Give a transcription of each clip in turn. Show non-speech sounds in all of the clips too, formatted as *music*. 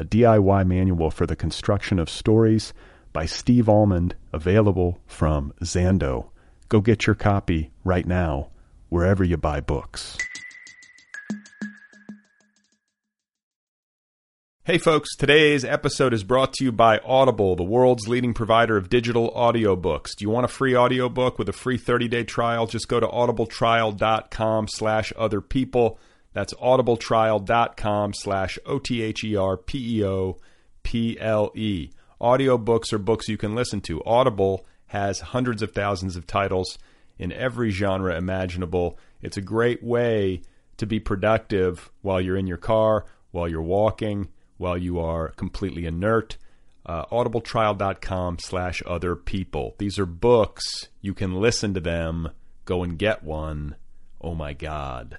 a DIY manual for the construction of stories by Steve Almond, available from Zando. Go get your copy right now, wherever you buy books. Hey folks, today's episode is brought to you by Audible, the world's leading provider of digital audiobooks. Do you want a free audiobook with a free 30-day trial? Just go to audibletrial.com slash other people. That's audibletrial.com slash O-T-H-E-R-P-E-O-P-L-E. Audiobooks are books you can listen to. Audible has hundreds of thousands of titles in every genre imaginable. It's a great way to be productive while you're in your car, while you're walking, while you are completely inert. Uh, audibletrial.com slash other people. These are books. You can listen to them. Go and get one. Oh my God.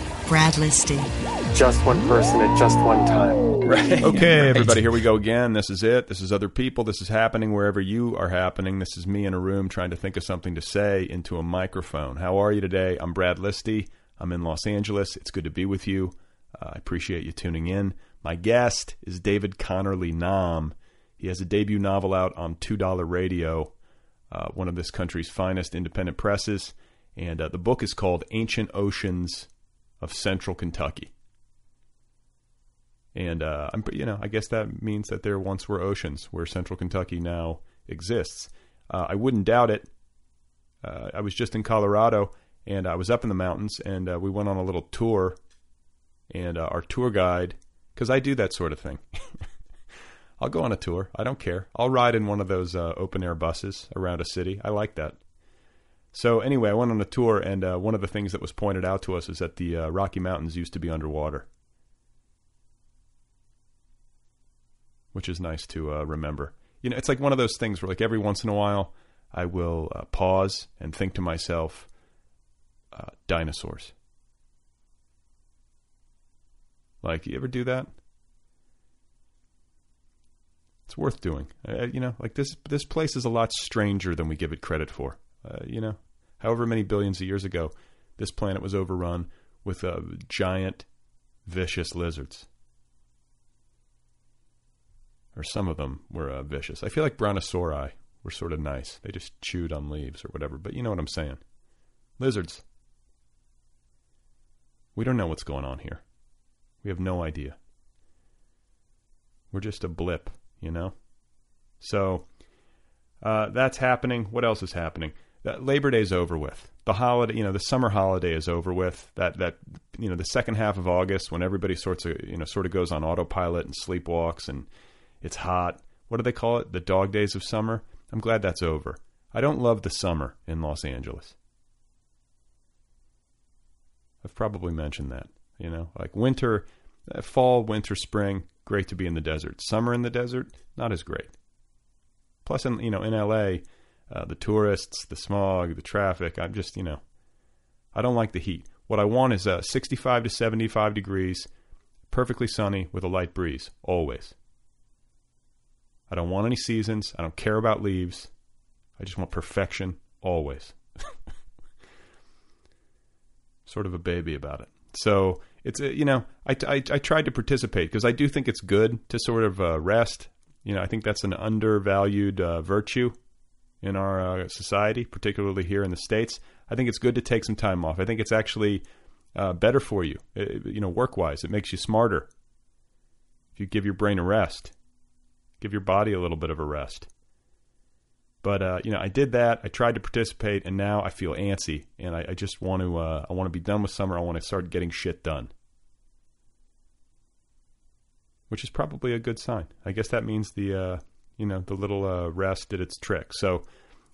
Brad Listi. Just one person at just one time. Right. Okay, everybody, here we go again. This is it. This is other people. This is happening wherever you are happening. This is me in a room trying to think of something to say into a microphone. How are you today? I'm Brad Listi. I'm in Los Angeles. It's good to be with you. Uh, I appreciate you tuning in. My guest is David Connerley Nahm. He has a debut novel out on Two Dollar Radio, uh, one of this country's finest independent presses, and uh, the book is called Ancient Oceans of Central Kentucky. And uh, I'm, you know, I guess that means that there once were oceans where Central Kentucky now exists. Uh, I wouldn't doubt it. Uh, I was just in Colorado, and I was up in the mountains, and uh, we went on a little tour. And uh, our tour guide, because I do that sort of thing. *laughs* I'll go on a tour. I don't care. I'll ride in one of those uh, open air buses around a city. I like that. So anyway, I went on a tour, and one of the things that was pointed out to us is that the Rocky Mountains used to be underwater. which is nice to uh, remember. You know, it's like one of those things where, like, every once in a while, I will uh, pause and think to myself, uh, dinosaurs. Like, you ever do that? It's worth doing. Uh, you know, like this this place is a lot stranger than we give it credit for. Uh, you know, however many billions of years ago, this planet was overrun with uh, giant, vicious lizards or some of them were uh, vicious. I feel like brontosauri were sort of nice. They just chewed on leaves or whatever. But you know what I'm saying. Lizards. We don't know what's going on here. We have no idea. We're just a blip, you know? So uh, that's happening. What else is happening? Labor Day's over with. The holiday, you know, the summer holiday is over with. That that you know, the second half of August when everybody sorts of you know sort of goes on autopilot and sleepwalks and it's hot. What do they call it? The dog days of summer? I'm glad that's over. I don't love the summer in Los Angeles. I've probably mentioned that. You know, like winter, uh, fall, winter, spring, great to be in the desert. Summer in the desert, not as great. Plus, in you know, in LA, uh, the tourists, the smog, the traffic. I'm just, you know, I don't like the heat. What I want is uh, 65 to 75 degrees, perfectly sunny with a light breeze, always. I don't want any seasons. I don't care about leaves. I just want perfection always. *laughs* sort of a baby about it. So it's a, you know I, I, I tried to participate because I do think it's good to sort of uh, rest. You know I think that's an undervalued uh, virtue in our uh, society, particularly here in the states. I think it's good to take some time off. I think it's actually uh, better for you, uh, you know, work wise. It makes you smarter if you give your brain a rest, give your body a little bit of a rest. But uh, you know, I did that. I tried to participate, and now I feel antsy, and I, I just want to. Uh, I want to be done with summer. I want to start getting shit done, which is probably a good sign. I guess that means the uh, you know the little uh, rest did its trick. So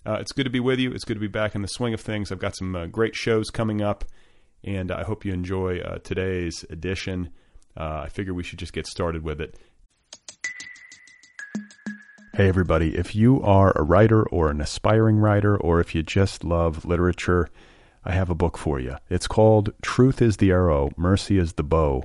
uh, it's good to be with you. It's good to be back in the swing of things. I've got some uh, great shows coming up, and I hope you enjoy today's edition. I figure we should just get started with it. Hey, everybody. If you are a writer or an aspiring writer, or if you just love literature, I have a book for you. It's called Truth is the Arrow, Mercy is the Bow,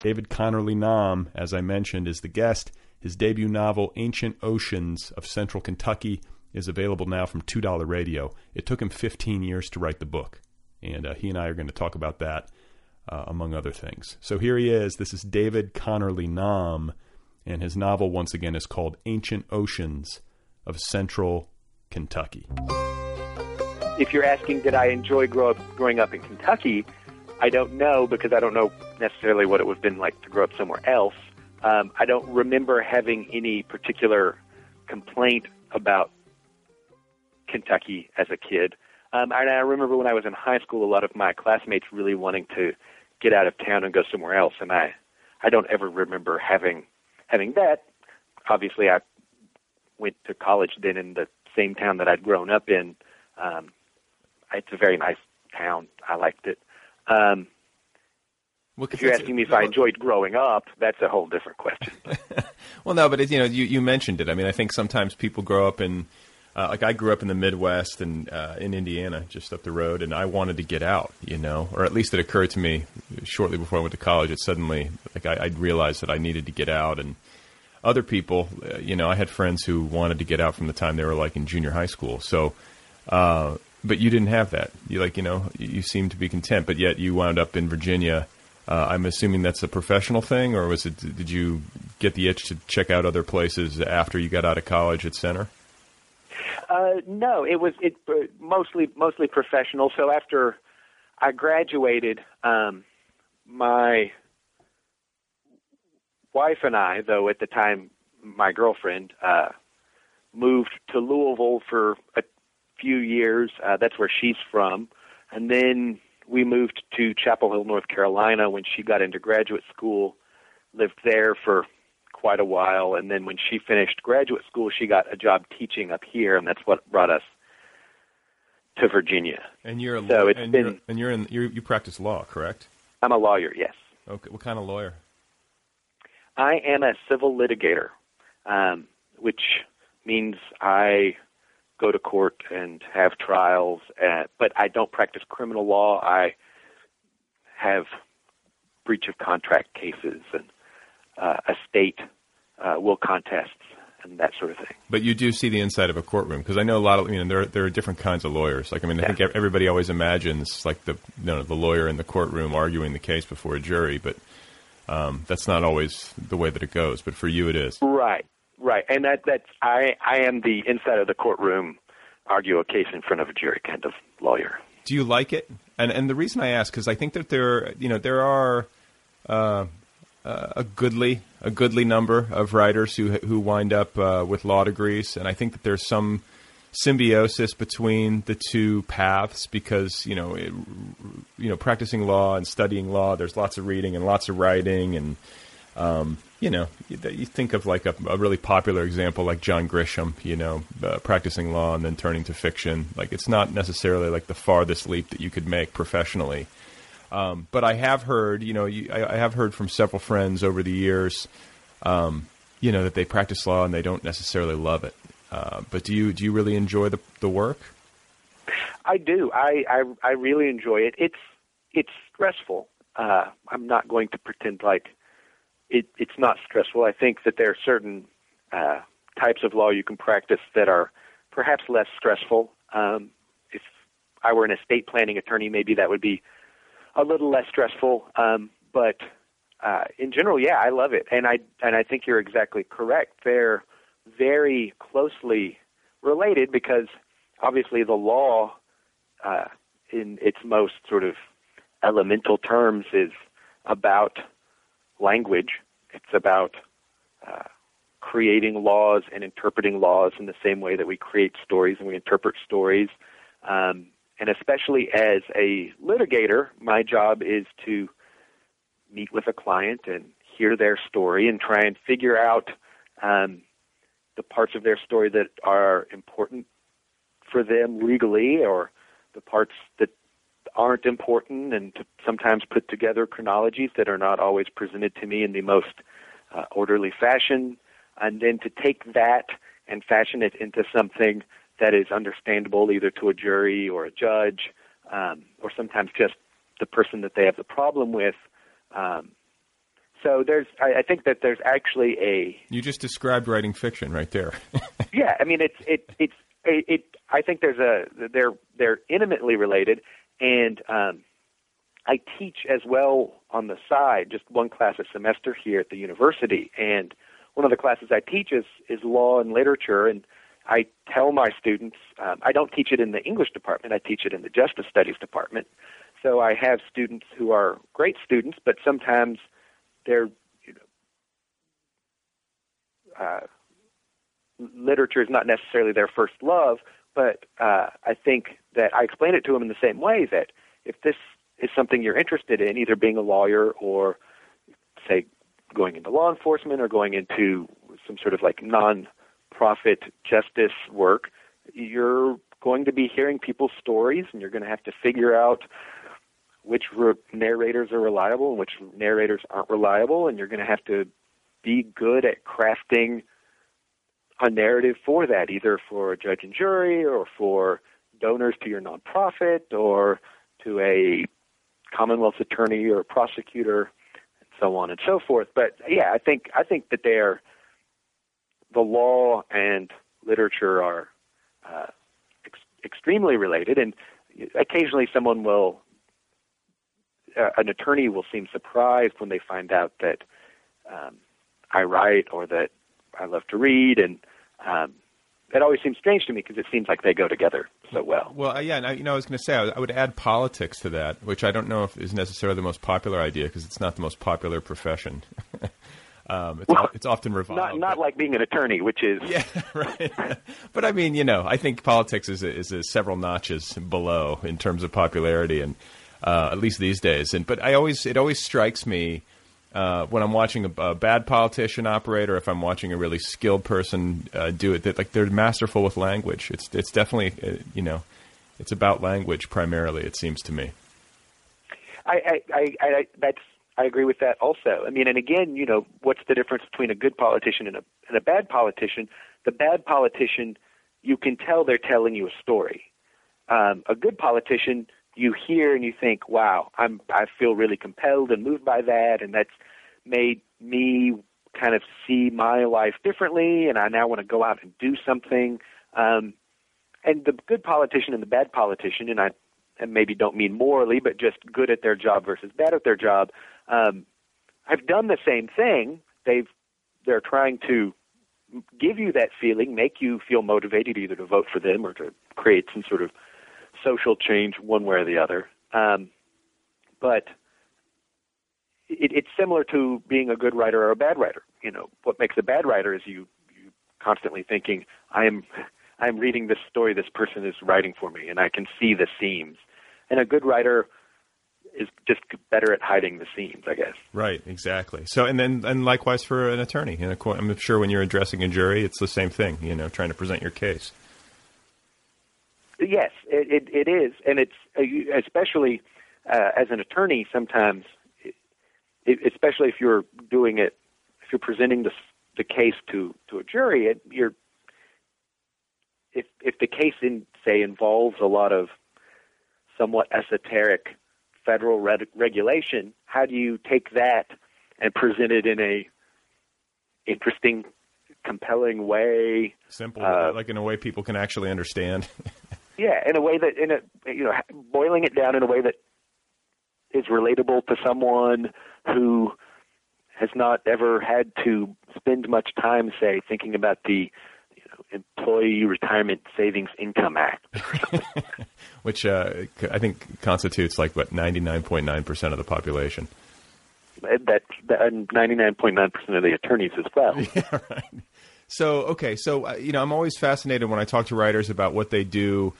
David Connerley Nahm, as I mentioned, is the guest. His debut novel, Ancient Oceans of Central Kentucky, is available now from $2 Radio. It took him 15 years to write the book, and uh, he and I are going to talk about that, uh, among other things. So here he is. This is David Connerley Nahm, and his novel, once again, is called Ancient Oceans of Central Kentucky. If you're asking, did I enjoy grow up, growing up in Kentucky? I don't know because I don't know necessarily what it would have been like to grow up somewhere else. Um, I don't remember having any particular complaint about Kentucky as a kid. Um, and I remember when I was in high school, a lot of my classmates really wanting to get out of town and go somewhere else, and I, I don't ever remember having having that. Obviously, I went to college then in the same town that I'd grown up in. Um, it's a very nice town. I liked it. Um, well, if you're asking me if I enjoyed growing up, that's a whole different question. *laughs* well, no, but it, you know, you, you mentioned it. I mean, I think sometimes people grow up in, uh, like I grew up in the Midwest and uh, in Indiana, just up the road, and I wanted to get out, you know, or at least it occurred to me shortly before I went to college. It suddenly, like, I, I realized that I needed to get out, and other people, uh, you know, I had friends who wanted to get out from the time they were like in junior high school. So, uh, but you didn't have that. You like, you know, you seemed to be content, but yet you wound up in Virginia. Uh, I'm assuming that's a professional thing, or was it? Did you get the itch to check out other places after you got out of college at Centre? Uh, no, it was it uh, mostly mostly professional. So after I graduated, um, my wife and I, though at the time my girlfriend, uh, moved to Louisville for a few years. Uh, that's where she's from. And then we moved to Chapel Hill, North Carolina when she got into graduate school, lived there for quite a while. And then when she finished graduate school, she got a job teaching up here, and that's what brought us to Virginia. And you're a so it's and been. you're, and you're in you you practice law, correct? I'm a lawyer, yes. Okay, what kind of lawyer? I am a civil litigator, um, which means I go to court and have trials, uh, but I don't practice criminal law. I have breach of contract cases and uh, estate uh, will contests and that sort of thing. But you do see the inside of a courtroom because I know a lot of you know there are, there are different kinds of lawyers. Like I mean, I think everybody always imagines like the you know the lawyer in the courtroom arguing the case before a jury, but um, that's not always the way that it goes. But for you, it is. Right, right, and that that's I I am the inside of the courtroom argue a case in front of a jury kind of lawyer. Do you like it? And and the reason I ask because I think that there you know there are. Uh, uh, a goodly a goodly number of writers who who wind up uh, with law degrees, and I think that there's some symbiosis between the two paths because you know it, you know practicing law and studying law. There's lots of reading and lots of writing, and um, you know you, think of like a, a, really popular example like John Grisham, you know, uh, practicing law and then turning to fiction. Like it's not necessarily like the farthest leap that you could make professionally. Um, but I have heard, you know, you, I, I, have heard from several friends over the years, um, you know, that they practice law and they don't necessarily love it. Uh, but do you do you really enjoy the the work? I do. I I, I really enjoy it. It's it's stressful. Uh, I'm not going to pretend like it, it's not stressful. I think that there are certain uh, types of law you can practice that are perhaps less stressful. Um, if I were an estate planning attorney, maybe that would be a little less stressful. Um, but uh, in general, yeah, I love it, and I and I think you're exactly correct. They're very closely related because obviously the law, uh, in its most sort of elemental terms, is about language. It's about uh, creating laws and interpreting laws in the same way that we create stories and we interpret stories. Um, and especially as a litigator, my job is to meet with a client and hear their story and try and figure out um, the parts of their story that are important for them legally or the parts that aren't important and to sometimes put together chronologies that are not always presented to me in the most uh, orderly fashion and then to take that and fashion it into something that is understandable either to a jury or a judge, um, or sometimes just the person that they have the problem with. Um, so there's, I, I think that there's actually a. You just described writing fiction right there. *laughs* yeah, I mean it's it it's it, it. I think there's a they're they're intimately related, and um, I teach as well on the side, just one class a semester here at the university, and one of the classes I teach is is law and literature, and I tell my students, um, I don't teach it in the English department, I teach it in the Justice Studies department. So I have students who are great students, but sometimes they're, you know, uh, literature is not necessarily their first love, but uh, I think that I explain it to them in the same way that if this is something you're interested in, either being a lawyer or, say, going into law enforcement or going into some sort of like non profit justice work, you're going to be hearing people's stories and you're going to have to figure out which re- narrators are reliable and which narrators aren't reliable and you're going to have to be good at crafting a narrative for that either for a judge and jury or for donors to your nonprofit or to a commonwealth attorney or prosecutor and so on and so forth. But yeah i think i think that they're the law and literature are uh, ex- extremely related, and occasionally someone will, uh, an attorney will seem surprised when they find out that um, I write or that I love to read, and um, it always seems strange to me because it seems like they go together so well. Well, uh, yeah, and I, you know, I was going to say I, I would add politics to that, which I don't know if is necessarily the most popular idea because it's not the most popular profession. *laughs* Um, it's, well, it's often reviled. Not, not like being an attorney, which is yeah, *laughs* right. *laughs* but I mean, you know, I think politics is is several notches below in terms of popularity, and uh, at least these days. And but I always it always strikes me uh, when I'm watching a, a, bad politician operate, or if I'm watching a really skilled person uh, do it, that like they're masterful with language. It's it's definitely uh, you know, it's about language primarily. It seems to me. I, I, I, I that's I agree with that also. I mean, and again, you know, what's the difference between a good politician and a, and a bad politician? The bad politician, you can tell they're telling you a story. Um, a good politician you hear and you think, "Wow, I'm I feel really compelled and moved by that," and that's made me kind of see my life differently, and I now want to go out and do something. Um, and the good politician and the bad politician, and I and maybe don't mean morally, but just good at their job versus bad at their job, um, have done the same thing. They've they're trying to give you that feeling, make you feel motivated either to vote for them or to create some sort of social change one way or the other. Um, but it, it's similar to being a good writer or a bad writer. You know, what makes a bad writer is you you constantly thinking, I am I'm reading this story this person is writing for me, and I can see the seams. And a good writer is just better at hiding the seams, I guess. Right, exactly. So, and then, and likewise for an attorney. In a court, I'm sure when you're addressing a jury, it's the same thing. You know, trying to present your case. Yes, it it, it is, and it's uh, especially uh, as an attorney. Sometimes, it, especially if you're doing it, if you're presenting the the case to to a jury, it, you're if if the case in say involves a lot of somewhat esoteric federal reg- regulation, how do you take that and present it in a interesting, compelling way? Simple, uh, like in a way people can actually understand. *laughs* yeah, in a way that in a you know boiling it down in a way that is relatable to someone who has not ever had to spend much time, say, thinking about the you know, Employee Retirement Savings Income Act, *laughs* which uh, I think constitutes like what ninety nine point nine percent of the population. That and ninety nine point nine percent of the attorneys as well. *laughs* Yeah, right. So okay, so uh, you know, I'm always fascinated when I talk to writers about what they do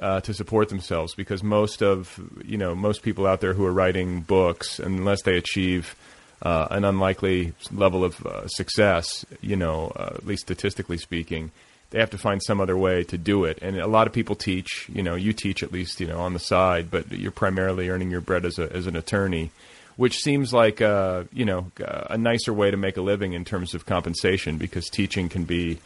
uh, to support themselves because most of you know most people out there who are writing books, unless they achieve uh, an unlikely level of uh, success, you know, uh, at least statistically speaking, they have to find some other way to do it. And a lot of people teach, you know, you teach at least, you know, on the side, but you're primarily earning your bread as a as an attorney, which seems like uh, you know a nicer way to make a living in terms of compensation because teaching can be,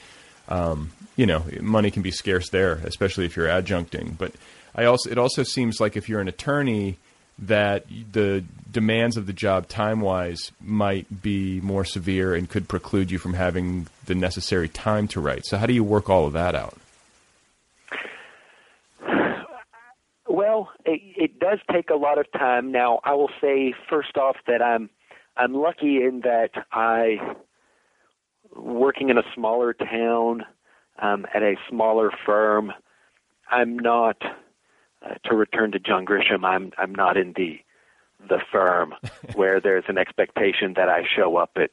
um, you know, money can be scarce there, especially if you're adjuncting. But I also it also seems like if you're an attorney that the demands of the job time wise might be more severe and could preclude you from having the necessary time to write. So, how do you work all of that out? Well, it, it does take a lot of time. Now, I will say first off that I'm I'm lucky in that I working in a smaller town um, at a smaller firm. I'm not uh, to return to John Grisham, I'm I'm not in the the firm *laughs* where there's an expectation that I show up at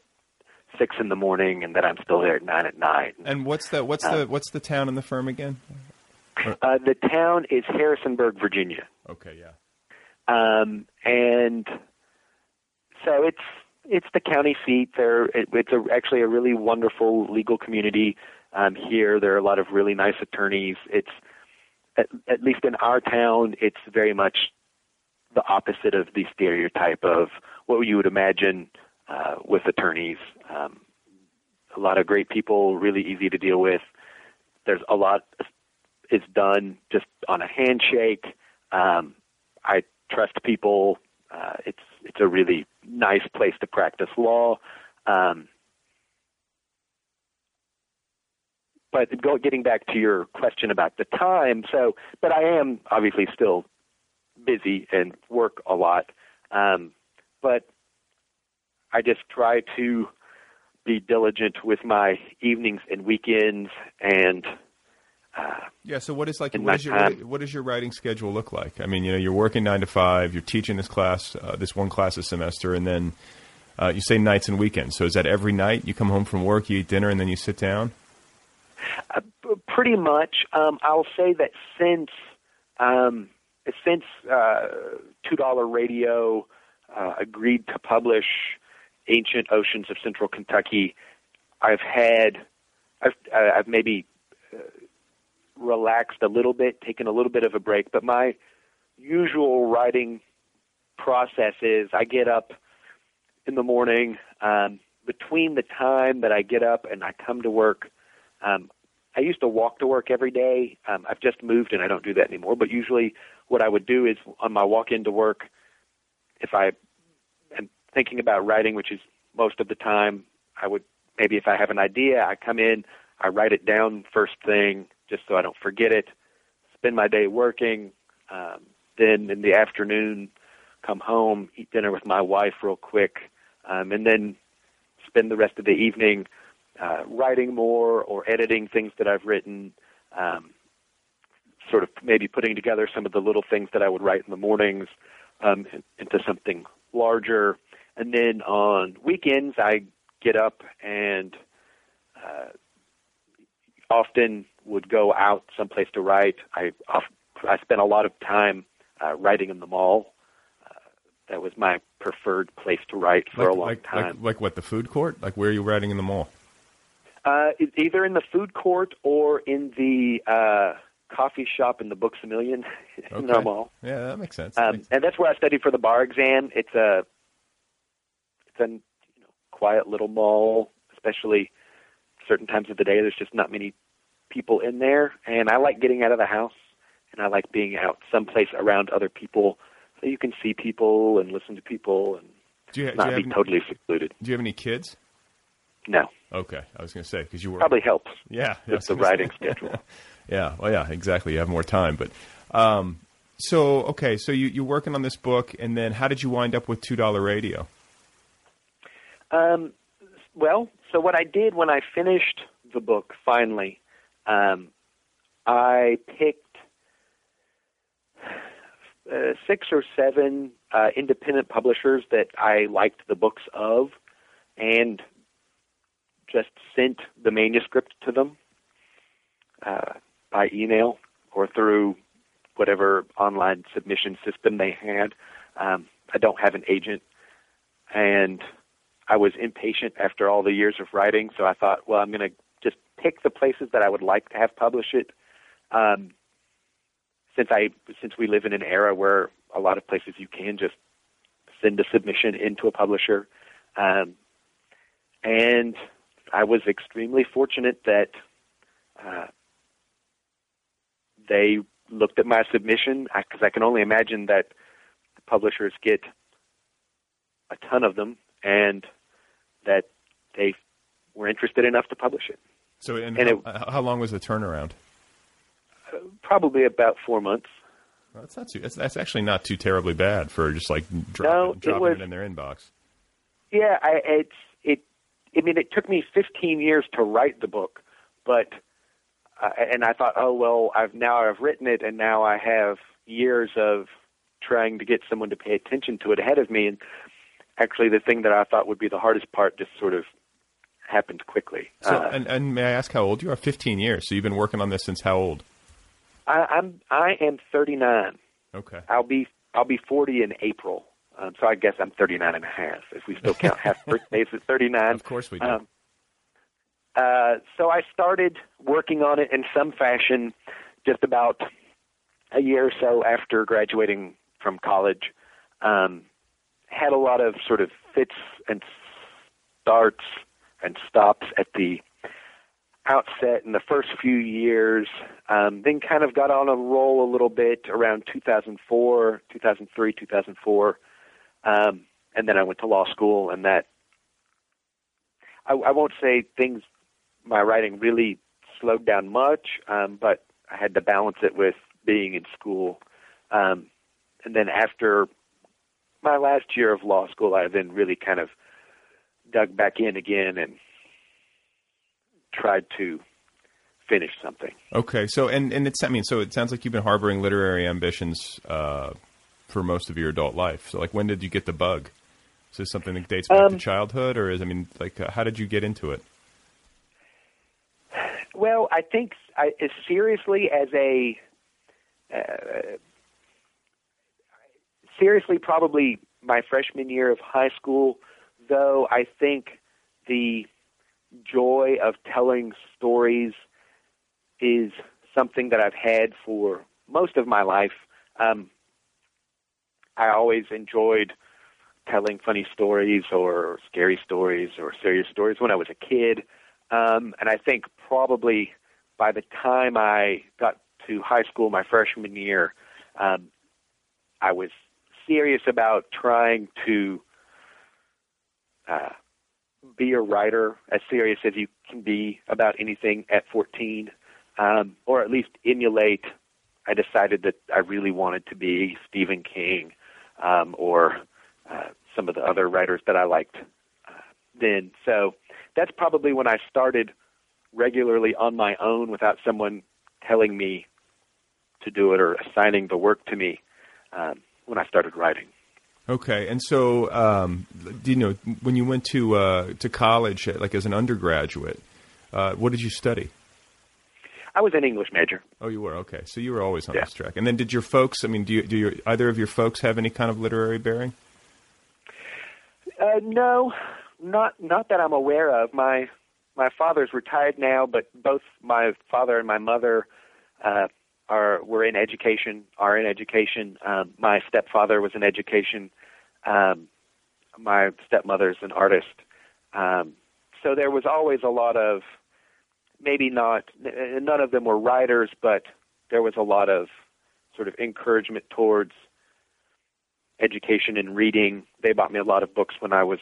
six in the morning and that I'm still there at nine at night. And what's the what's the uh, what's the town and the firm again? Uh, the town is Harrisonburg, Virginia. Okay, yeah. Um, and so it's it's the county seat. There, it, it's a, actually a really wonderful legal community um, here. There are a lot of really nice attorneys. It's at, at least in our town, it's very much the opposite of the stereotype of what you would imagine uh, with attorneys. Um, a lot of great people, really easy to deal with. There's a lot is done just on a handshake. Um, I trust people. Uh, it's it's a really nice place to practice law. Um, but go, getting back to your question about the time, so but I am obviously still busy and work a lot, um, but I just try to be diligent with my evenings and weekends and. Uh, yeah. So what is like what is your what does your writing schedule look like? I mean, you know, you're working nine to five. You're teaching this class, uh, this one class a semester, and then uh, you say nights and weekends. So is that every night you come home from work, you eat dinner, and then you sit down? Uh, pretty much. Um, I'll say that since um, since uh, Two Dollar Radio uh, agreed to publish Ancient Oceans of Central Kentucky, I've had I've, I've maybe relaxed a little bit, taken a little bit of a break. But my usual writing process is I get up in the morning. Um, between the time that I get up and I come to work, um, I used to walk to work every day. Um, I've just moved and I don't do that anymore. But usually, what I would do is on my walk into work, if I am thinking about writing, which is most of the time, I would maybe if I have an idea, I come in, I write it down first thing just so I don't forget it. Spend my day working. Um, then in the afternoon, come home, eat dinner with my wife real quick, um, and then spend the rest of the evening uh, writing more or editing things that I've written. Um, sort of maybe putting together some of the little things that I would write in the mornings um, into something larger. And then on weekends, I get up and uh, often would go out someplace to write. I I spent a lot of time uh, writing in the mall. Uh, that was my preferred place to write for like, a long like, time. Like, like what? The food court? Like where are you writing in the mall? Uh, either in the food court or in the uh, coffee shop in the Books a Million *laughs* in Okay. our mall. Yeah, that makes sense. Um, and that's where I studied for the bar exam. It's a it's a you know, quiet little mall, especially certain times of the day. There's just not many people in there, and I like getting out of the house, and I like being out someplace around other people, so you can see people and listen to people and do you, do not you be any, totally secluded. Do you have any kids? No, Okay, I was going to say because you were probably helps yeah with the gonna say. writing *laughs* schedule. Yeah, well, yeah, exactly. You have more time, but um, so okay, so you you're working on this book, and then how did you wind up with two dollar radio? Um, well, so what I did when I finished the book finally, um, I picked uh, six or seven uh, independent publishers that I liked the books of, and just sent the manuscript to them uh, by email or through whatever online submission system they had. Um, I don't have an agent, and I was impatient after all the years of writing, so I thought, well, I'm going to pick the places that I would like to have publish it. Um, since I since we live in an era where a lot of places you can just send a submission into a publisher, um, and I was extremely fortunate that uh, they looked at my submission because I can only imagine that publishers get a ton of them and that they were interested enough to publish it. So, and, And how, how long was the turnaround? Probably about four months. Well, that's not too. That's, that's actually not too terribly bad for just like drop, No, it dropping was- it in their inbox. Yeah, I, it's it. I mean, it took me 15 years to write the book, but uh, and I thought, oh well, I've now I've written it, and now I have years of trying to get someone to pay attention to it ahead of me. And actually, the thing that I thought would be the hardest part just sort of happened quickly. So, Uh, and, and may I ask how old you are? Fifteen years. So you've been working on this since how old? I, I'm I am 39. Okay. I'll be I'll be 40 in April. Um, so I guess I'm 39 and a half if we still count half *laughs* birthdays at 39. Of course we do. Um, uh, so I started working on it in some fashion just about a year or so after graduating from college. Um, had a lot of sort of fits and starts and stops at the outset in the first few years, um, then kind of got on a roll a little bit around 2004, 2003, 2004. Um, and then I went to law school, and that I, I won't say things, my writing really slowed down much, um, but I had to balance it with being in school. Um, and then after my last year of law school, I then really kind of dug back in again and tried to finish something. Okay. So and and it's I mean so it sounds like you've been harboring literary ambitions uh, for most of your adult life. So like when did you get the bug? Is this something that dates back to Um, childhood, or is I mean like uh, how did you get into it? Well, I think I, as seriously as a uh, seriously probably my freshman year of high school, though I think the joy of telling stories is something that I've had for most of my life. Um, I always enjoyed telling funny stories or scary stories or serious stories when I was a kid. Um, and I think probably by the time I got to high school, my freshman year, um, I was serious about trying to uh, be a writer, as serious as you can be about anything at 14, um, or at least emulate. I decided that I really wanted to be Stephen King um, or uh, some of the other writers that I liked uh, then. So that's probably when I started regularly on my own without someone telling me to do it or assigning the work to me um, when I started writing. Okay, and so um, you know when you went to uh, to college, like as an undergraduate, uh, what did you study? I was an English major. Oh, you were okay. So you were always on Yeah. this track. And then did your folks? I mean, do you, do your, either of your folks have any kind of literary bearing? Uh, no, not not that I'm aware of. My my father's retired now, but both my father and my mother uh, are were in education. Are in education. Um, my stepfather was in education. Um, my stepmother's an artist. Um, so there was always a lot of maybe not none of them were writers, but there was a lot of sort of encouragement towards education and reading. They bought me a lot of books when I was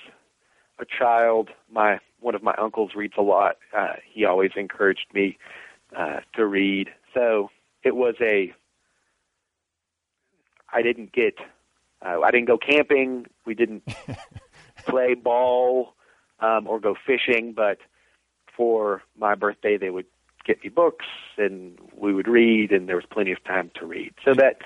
a child. My one of my uncles reads a lot. Uh, he always encouraged me uh, to read. So it was a. I didn't get. Uh, I didn't go camping. We didn't *laughs* play ball um, or go fishing, but for my birthday, they would get me books and we would read, and there was plenty of time to read. So that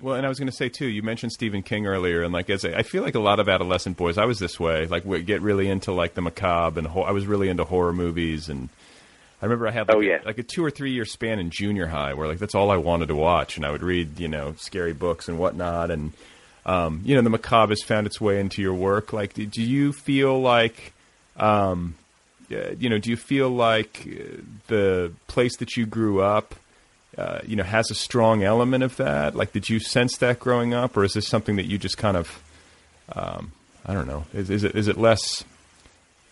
Well, and I was going to say too. You mentioned Stephen King earlier, and like as a, I feel like a lot of adolescent boys, I was this way. Like we get really into like the macabre, and ho- I was really into horror movies. And I remember I had like, Oh, a- like a two or three year span in junior high where like that's all I wanted to watch, and I would read you know scary books and whatnot. And um, you know the macabre has found its way into your work. Like, do, do you feel like um, uh, you know, do you feel like uh, the place that you grew up, uh, you know, has a strong element of that? Like, did you sense that growing up, or is this something that you just kind of, um, I don't know, is, is it is it less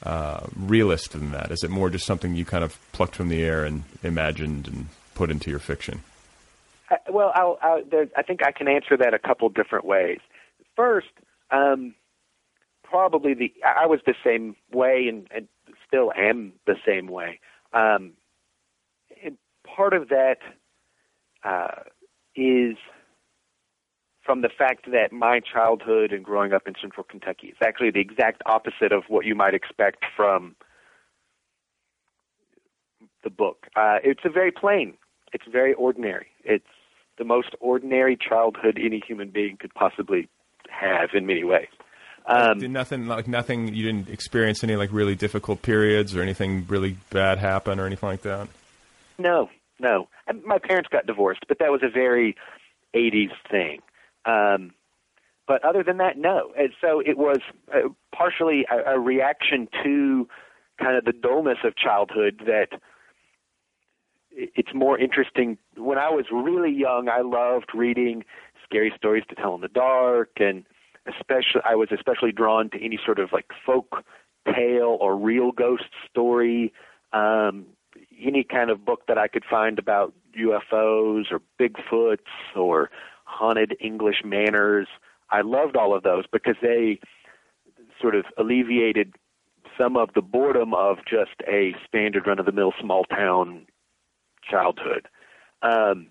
uh, realist than that? Is it more just something you kind of plucked from the air and imagined and put into your fiction? Uh, well, I'll, I'll, I think I can answer that a couple different ways. First, um, probably the I was the same way, and, and still am the same way. Um, and part of that uh, is from the fact that my childhood and growing up in Central Kentucky is actually the exact opposite of what you might expect from the book. Uh, it's a very plain. It's very ordinary. It's the most ordinary childhood any human being could possibly have in many ways. Um, Did nothing like nothing? You didn't experience any like really difficult periods or anything really bad happen or anything like that? No, no. My parents got divorced, but that was a very 80s thing. Um, but other than that, no. And so it was uh, partially a, a reaction to kind of the dullness of childhood that it's more interesting. When I was really young, I loved reading scary stories to tell in the dark, and especially I was especially drawn to any sort of like folk tale or real ghost story. Um, any kind of book that I could find about UFOs or Bigfoots or haunted English manors. I loved all of those because they sort of alleviated some of the boredom of just a standard run of the mill small town childhood. Um,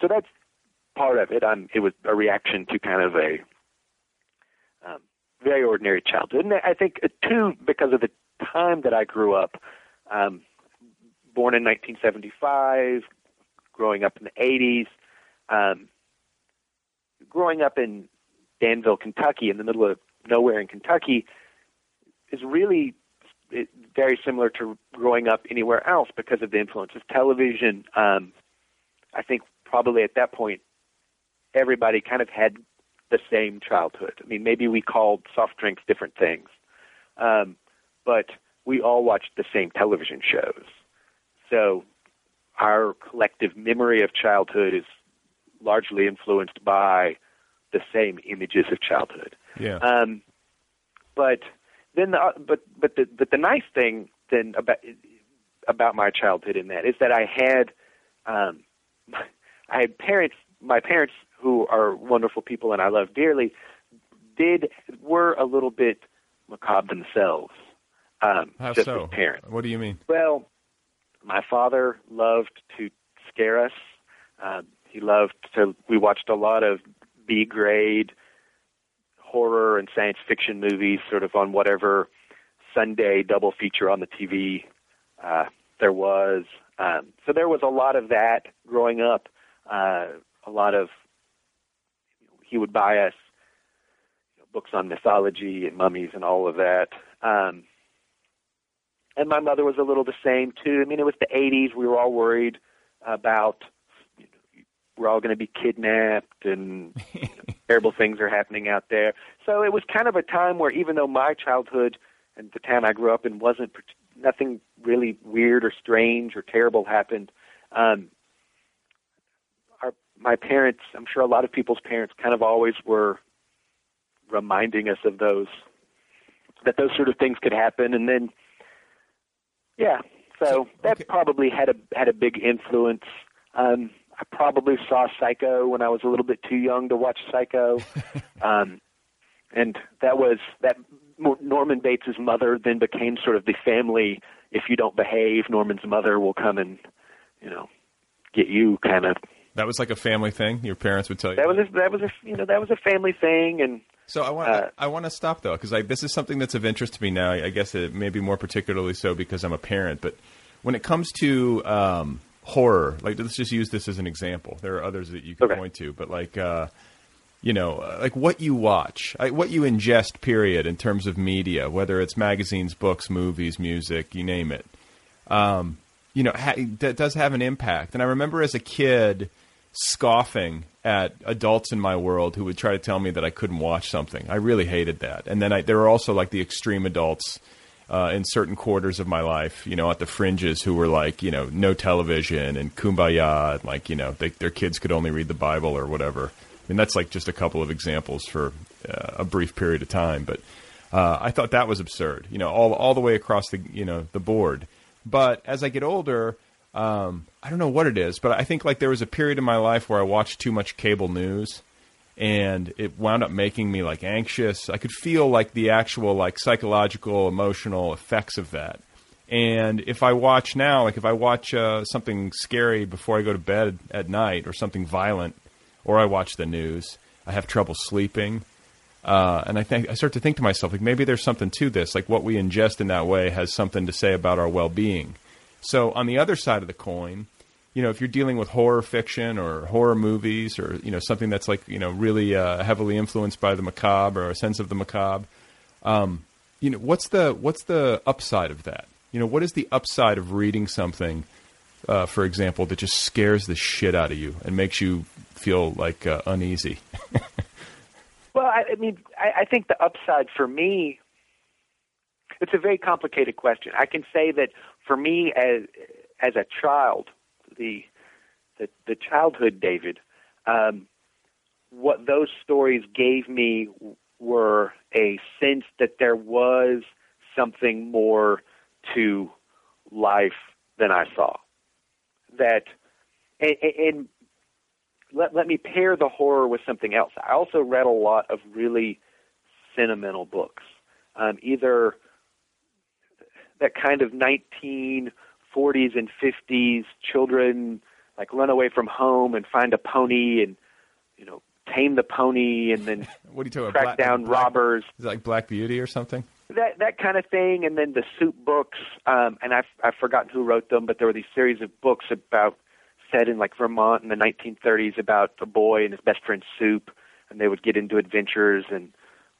so that's part of it. I'm, it was a reaction to kind of a um, very ordinary childhood. And I think, uh, too, because of the time that I grew up, um, born in 1975, growing up in the 80s, um, growing up in Danville, Kentucky, in the middle of nowhere in Kentucky, is really very similar to growing up anywhere else because of the influence of television. Um, I think probably at that point, everybody kind of had the same childhood. I mean, maybe we called soft drinks different things, um, but we all watched the same television shows. So our collective memory of childhood is largely influenced by the same images of childhood. Yeah. Um, but then, the, uh, but but the but the nice thing then about about my childhood in that is that I had um, *laughs* I had parents. My parents who are wonderful people and I love dearly, did were a little bit macabre themselves. Um, How just so? as parents. What do you mean? Well, my father loved to scare us. Uh, he loved to. We watched a lot of B grade horror and science fiction movies, sort of on whatever Sunday double feature on the TV uh, there was. Um, so there was a lot of that growing up. Uh, a lot of he would buy us you know, books on mythology and mummies and all of that. Um, and my mother was a little the same too. I mean, it was the '80s. We were all worried about we're all going to be kidnapped and *laughs* terrible things are happening out there. So it was kind of a time where, even though my childhood and the town I grew up in wasn't nothing really weird or strange or terrible happened. Um, our my parents, I'm sure a lot of people's parents, kind of always were reminding us of those that those sort of things could happen, and then yeah, so that probably had a had a big influence. Um, I probably saw Psycho when I was a little bit too young to watch Psycho, *laughs* um, and that was that. Norman Bates's mother then became sort of the family. If you don't behave, Norman's mother will come and you know get you kind of. That was like a family thing. Your parents would tell you. That was a, that was a you know that was a family thing, and So I want Uh, I want to stop though because this is something that's of interest to me now. I guess it may be more particularly so because I'm a parent. But when it comes to um, horror, like let's just use this as an example. There are others that you can point to, but like uh, you know, uh, like what you watch, like what you ingest. Period. In terms of media, whether it's magazines, books, movies, music, you name it. Um, you know, ha- that does have an impact. And I remember as a kid scoffing at adults in my world who would try to tell me that I couldn't watch something. I really hated that. And then I, there were also like the extreme adults uh, in certain quarters of my life, you know, at the fringes who were like, you know, no television and kumbaya, and like, you know, they, their kids could only read the Bible or whatever. I mean, that's like just a couple of examples for uh, a brief period of time, but uh, I thought that was absurd, you know, all all the way across the you know the board. But as I get older, um, I don't know what it is, but I think like there was a period in my life where I watched too much cable news, and it wound up making me like anxious. I could feel like the actual like psychological, emotional effects of that. And if I watch now, like if I watch uh, something scary before I go to bed at night, or something violent, or I watch the news, I have trouble sleeping. Uh, and I think I start to think to myself, like maybe there's something to this. Like what we ingest in that way has something to say about our well-being. So on the other side of the coin, you know, if you're dealing with horror fiction or horror movies or you know something that's like you know really uh, heavily influenced by the macabre or a sense of the macabre, um, you know, what's the what's the upside of that? You know, what is the upside of reading something, uh, for example, that just scares the shit out of you and makes you feel like uh, uneasy? *laughs* Well, I, I mean, I, I think the upside for me, it's a very complicated question. I can say that for me as as a child, the the, the childhood David, um, what those stories gave me were a sense that there was something more to life than I saw. That and, and let, let me pair the horror with something else. I also read a lot of really sentimental books, um, either that kind of 1940s and 50s children like run away from home and find a pony and you know tame the pony and then *laughs* what are you talking track about? down robbers. Is it like Black Beauty or something? That that kind of thing, and then the soup books. Um, and I've I've forgotten who wrote them, but there were these series of books about set in like Vermont in the 1930s about a boy and his best friend Soup, and they would get into adventures and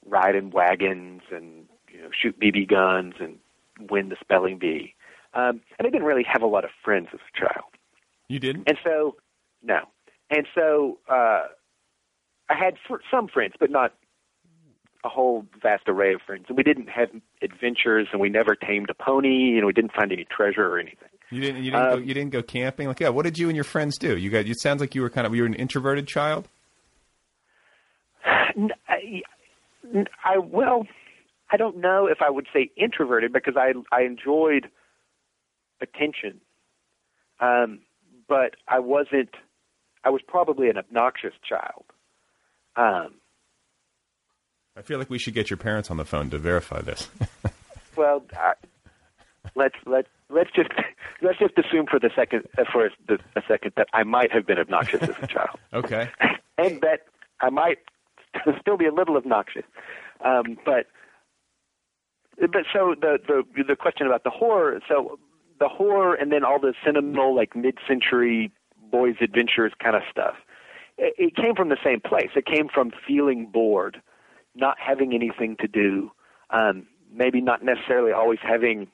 ride in wagons and you know shoot BB guns and win the spelling bee. Um, and I didn't really have a lot of friends as a child. You didn't? And so, no. And so, uh, I had fr- some friends, but not a whole vast array of friends. And we didn't have adventures, and we never tamed a pony, and we didn't find any treasure or anything. You didn't. You didn't. go, Um, you didn't go camping. Like, yeah. What did you and your friends do? You got. It sounds like you were kind of. You were an introverted child. *sighs* I well, I don't know if I would say introverted because I I enjoyed attention, um, but I wasn't. I was probably an obnoxious child. Um, I feel like we should get your parents on the phone to verify this. *laughs* well, I, let's let let's just *laughs* let's just assume for the second uh, for the, a second that I might have been obnoxious as a child, *laughs* okay. and that I might still be a little obnoxious. Um, but but so the the the question about the horror. So the horror, and then all the sentimental like mid-century boys' adventures kind of stuff. It, it came from the same place. It came from feeling bored, not having anything to do, um, maybe not necessarily always having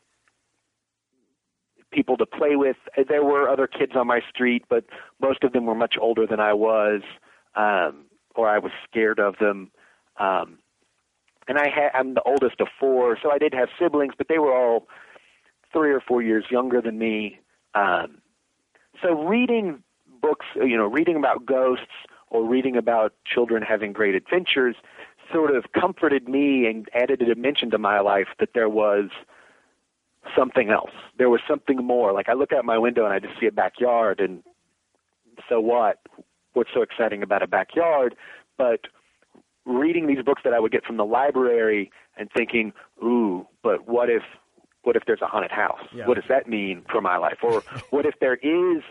people to play with. There were other kids on my street, but most of them were much older than I was, um, or I was scared of them. Um, and I had, I'm the oldest of four, so I did have siblings, but they were all three or four years younger than me. Um, so reading books, you know, reading about ghosts or reading about children having great adventures sort of comforted me and added a dimension to my life that there was something else. There was something more. Like I look out my window and I just see a backyard and so what? What's so exciting about a backyard? But reading these books that I would get from the library and thinking, ooh, but what if what if there's a haunted house? Yeah. What does that mean for my life? Or *laughs* what if there is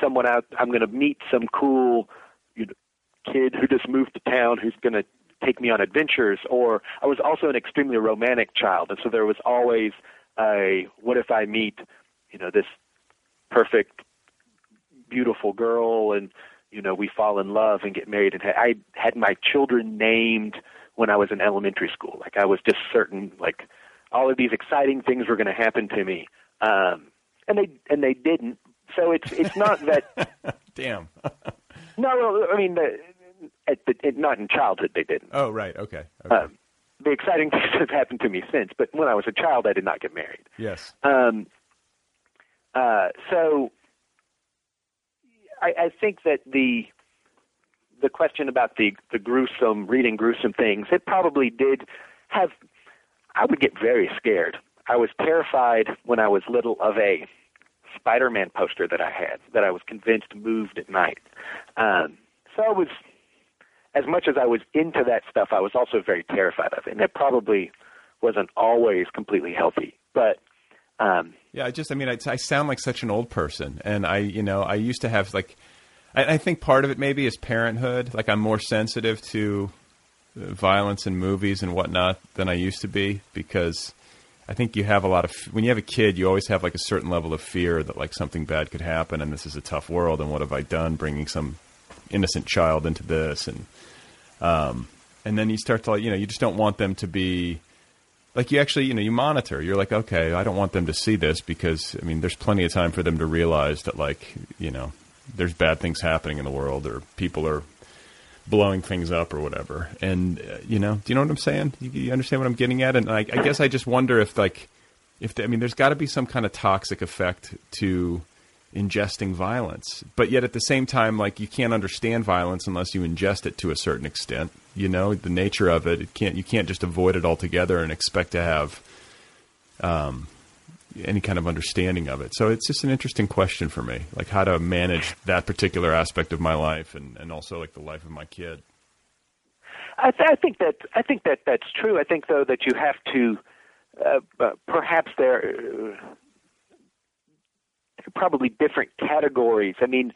someone out I'm going to meet some cool you know, kid who just moved to town who's going to take me on adventures or I was also an extremely romantic child and so there was always a what if I meet you know this perfect beautiful girl and you know we fall in love and get married and I had my children named when I was in elementary school like I was just certain like all of these exciting things were going to happen to me um and they and they didn't so it's it's not that *laughs* Damn. no I mean the, at the, it, not in childhood they didn't Oh, right. Okay. okay. um, the exciting *laughs* things have happened to me since but when I was a child I did not get married yes. um, uh, so I, I think that the the question about the the gruesome reading gruesome things, it probably did have. I would get very scared. I was terrified when I was little of a Spider-Man poster that I had that I was convinced moved at night. Um, so I was, as much as I was into that stuff, I was also very terrified of it, and it probably wasn't always completely healthy. But um, Yeah, I just, I mean, I, I sound like such an old person, and I, you know, I used to have like, I, I think part of it maybe is parenthood. Like I'm more sensitive to violence in movies and whatnot than I used to be because I think you have a lot of when you have a kid, you always have like a certain level of fear that like something bad could happen, and this is a tough world, and what have I done bringing some innocent child into this, and um, and then you start to like, you know, you just don't want them to be like you actually you know you monitor. You're like okay i don't want them to see this because i mean there's plenty of time for them to realize that like you know there's bad things happening in the world or people are blowing things up or whatever. And uh, you know do you know what i'm saying? You, you understand what i'm getting at? And I, I guess i just wonder if like if the, i mean there's got to be some kind of toxic effect to ingesting violence. But yet at the same time like you can't understand violence unless you ingest it to a certain extent you know? The nature of it it can't you can't just avoid it altogether and expect to have um, any kind of understanding of it so it's just an interesting question for me like how to manage that particular aspect of my life and, and also like the life of my kid I, th- I think that I think that that's true. I think though that you have to uh, uh, perhaps there uh, probably different categories. I mean,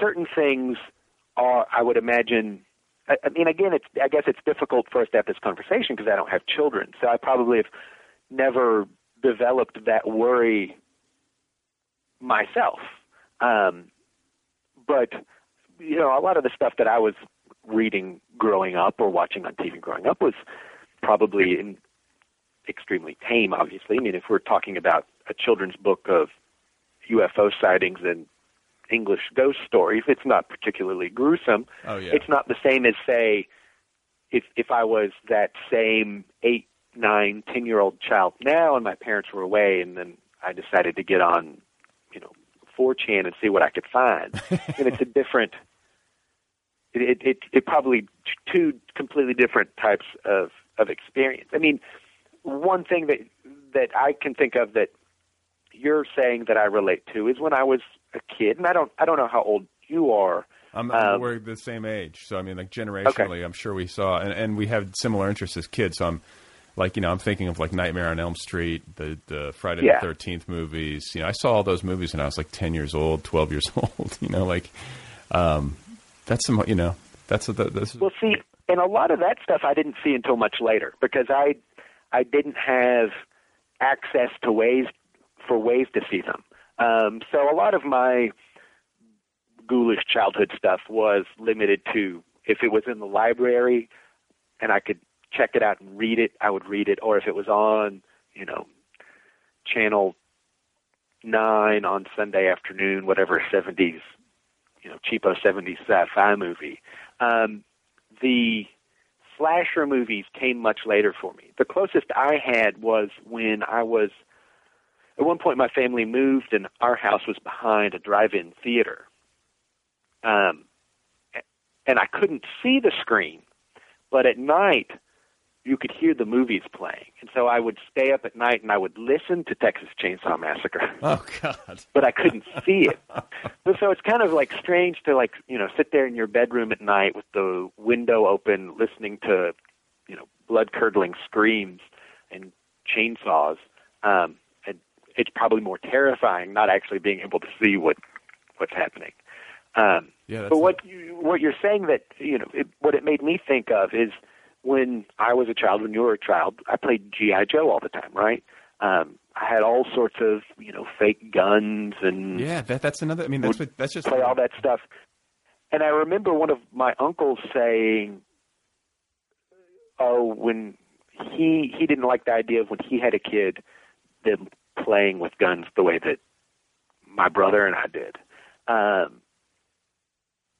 certain things are I would imagine. I mean, again, it's I guess it's difficult for us to have this conversation because I don't have children, so I probably have never developed that worry myself. Um, but you know, a lot of the stuff that I was reading growing up or watching on TV growing up was probably in, extremely tame. Obviously, I mean, if we're talking about a children's book of UFO sightings and English ghost stories, it's not particularly gruesome. oh yeah It's not the same as say if if I was that same eight, nine, ten year old child now, and my parents were away, and then I decided to get on, you know, 4chan and see what I could find. *laughs* and it's a different. It, it it probably two completely different types of of experience. I mean, one thing that that I can think of that you're saying that I relate to is when I was a kid, and I don't I don't know how old you are, I'm, Um, we're the same age, so I mean, like generationally, I'm sure we saw, and, and we had similar interests as kids. So I'm like, you know, I'm thinking of like Nightmare on Elm Street, the the Friday Yeah. the Thirteenth movies. You know, I saw all those movies when I was like 10 years old, 12 years *laughs* old. You know, like um, that's some, you know, that's that, that's Well, see, and a lot of that stuff I didn't see until much later because I I didn't have access to ways for ways to see them. Um, so a lot of my ghoulish childhood stuff was limited to if it was in the library and I could check it out and read it, I would read it, or if it was on, you know, channel nine on Sunday afternoon, whatever seventies, you know, cheapo seventies sci-fi movie. Um, the slasher movies came much later for me. The closest I had was when I was at one point my family moved and our house was behind a drive-in theater. Um, and I couldn't see the screen, but at night you could hear the movies playing. And so I would stay up at night and I would listen to Texas Chainsaw Massacre *laughs* oh god, but I couldn't see it. So- so it's kind of like strange to like you know sit there in your bedroom at night with the window open, listening to you know blood curdling screams and chainsaws. Um, and it's probably more terrifying not actually being able to see what what's happening. Um, Yeah, but what you, what you're saying that you know it, what it made me think of is when I was a child, when you were a child, I played GI Joe all the time, right? Um, I had all sorts of you know fake guns and yeah, that that's another. I mean, that's what that's just play all that stuff. And I remember one of my uncles saying, "Oh, when he he didn't like the idea of when he had a kid, them playing with guns the way that my brother and I did." Um,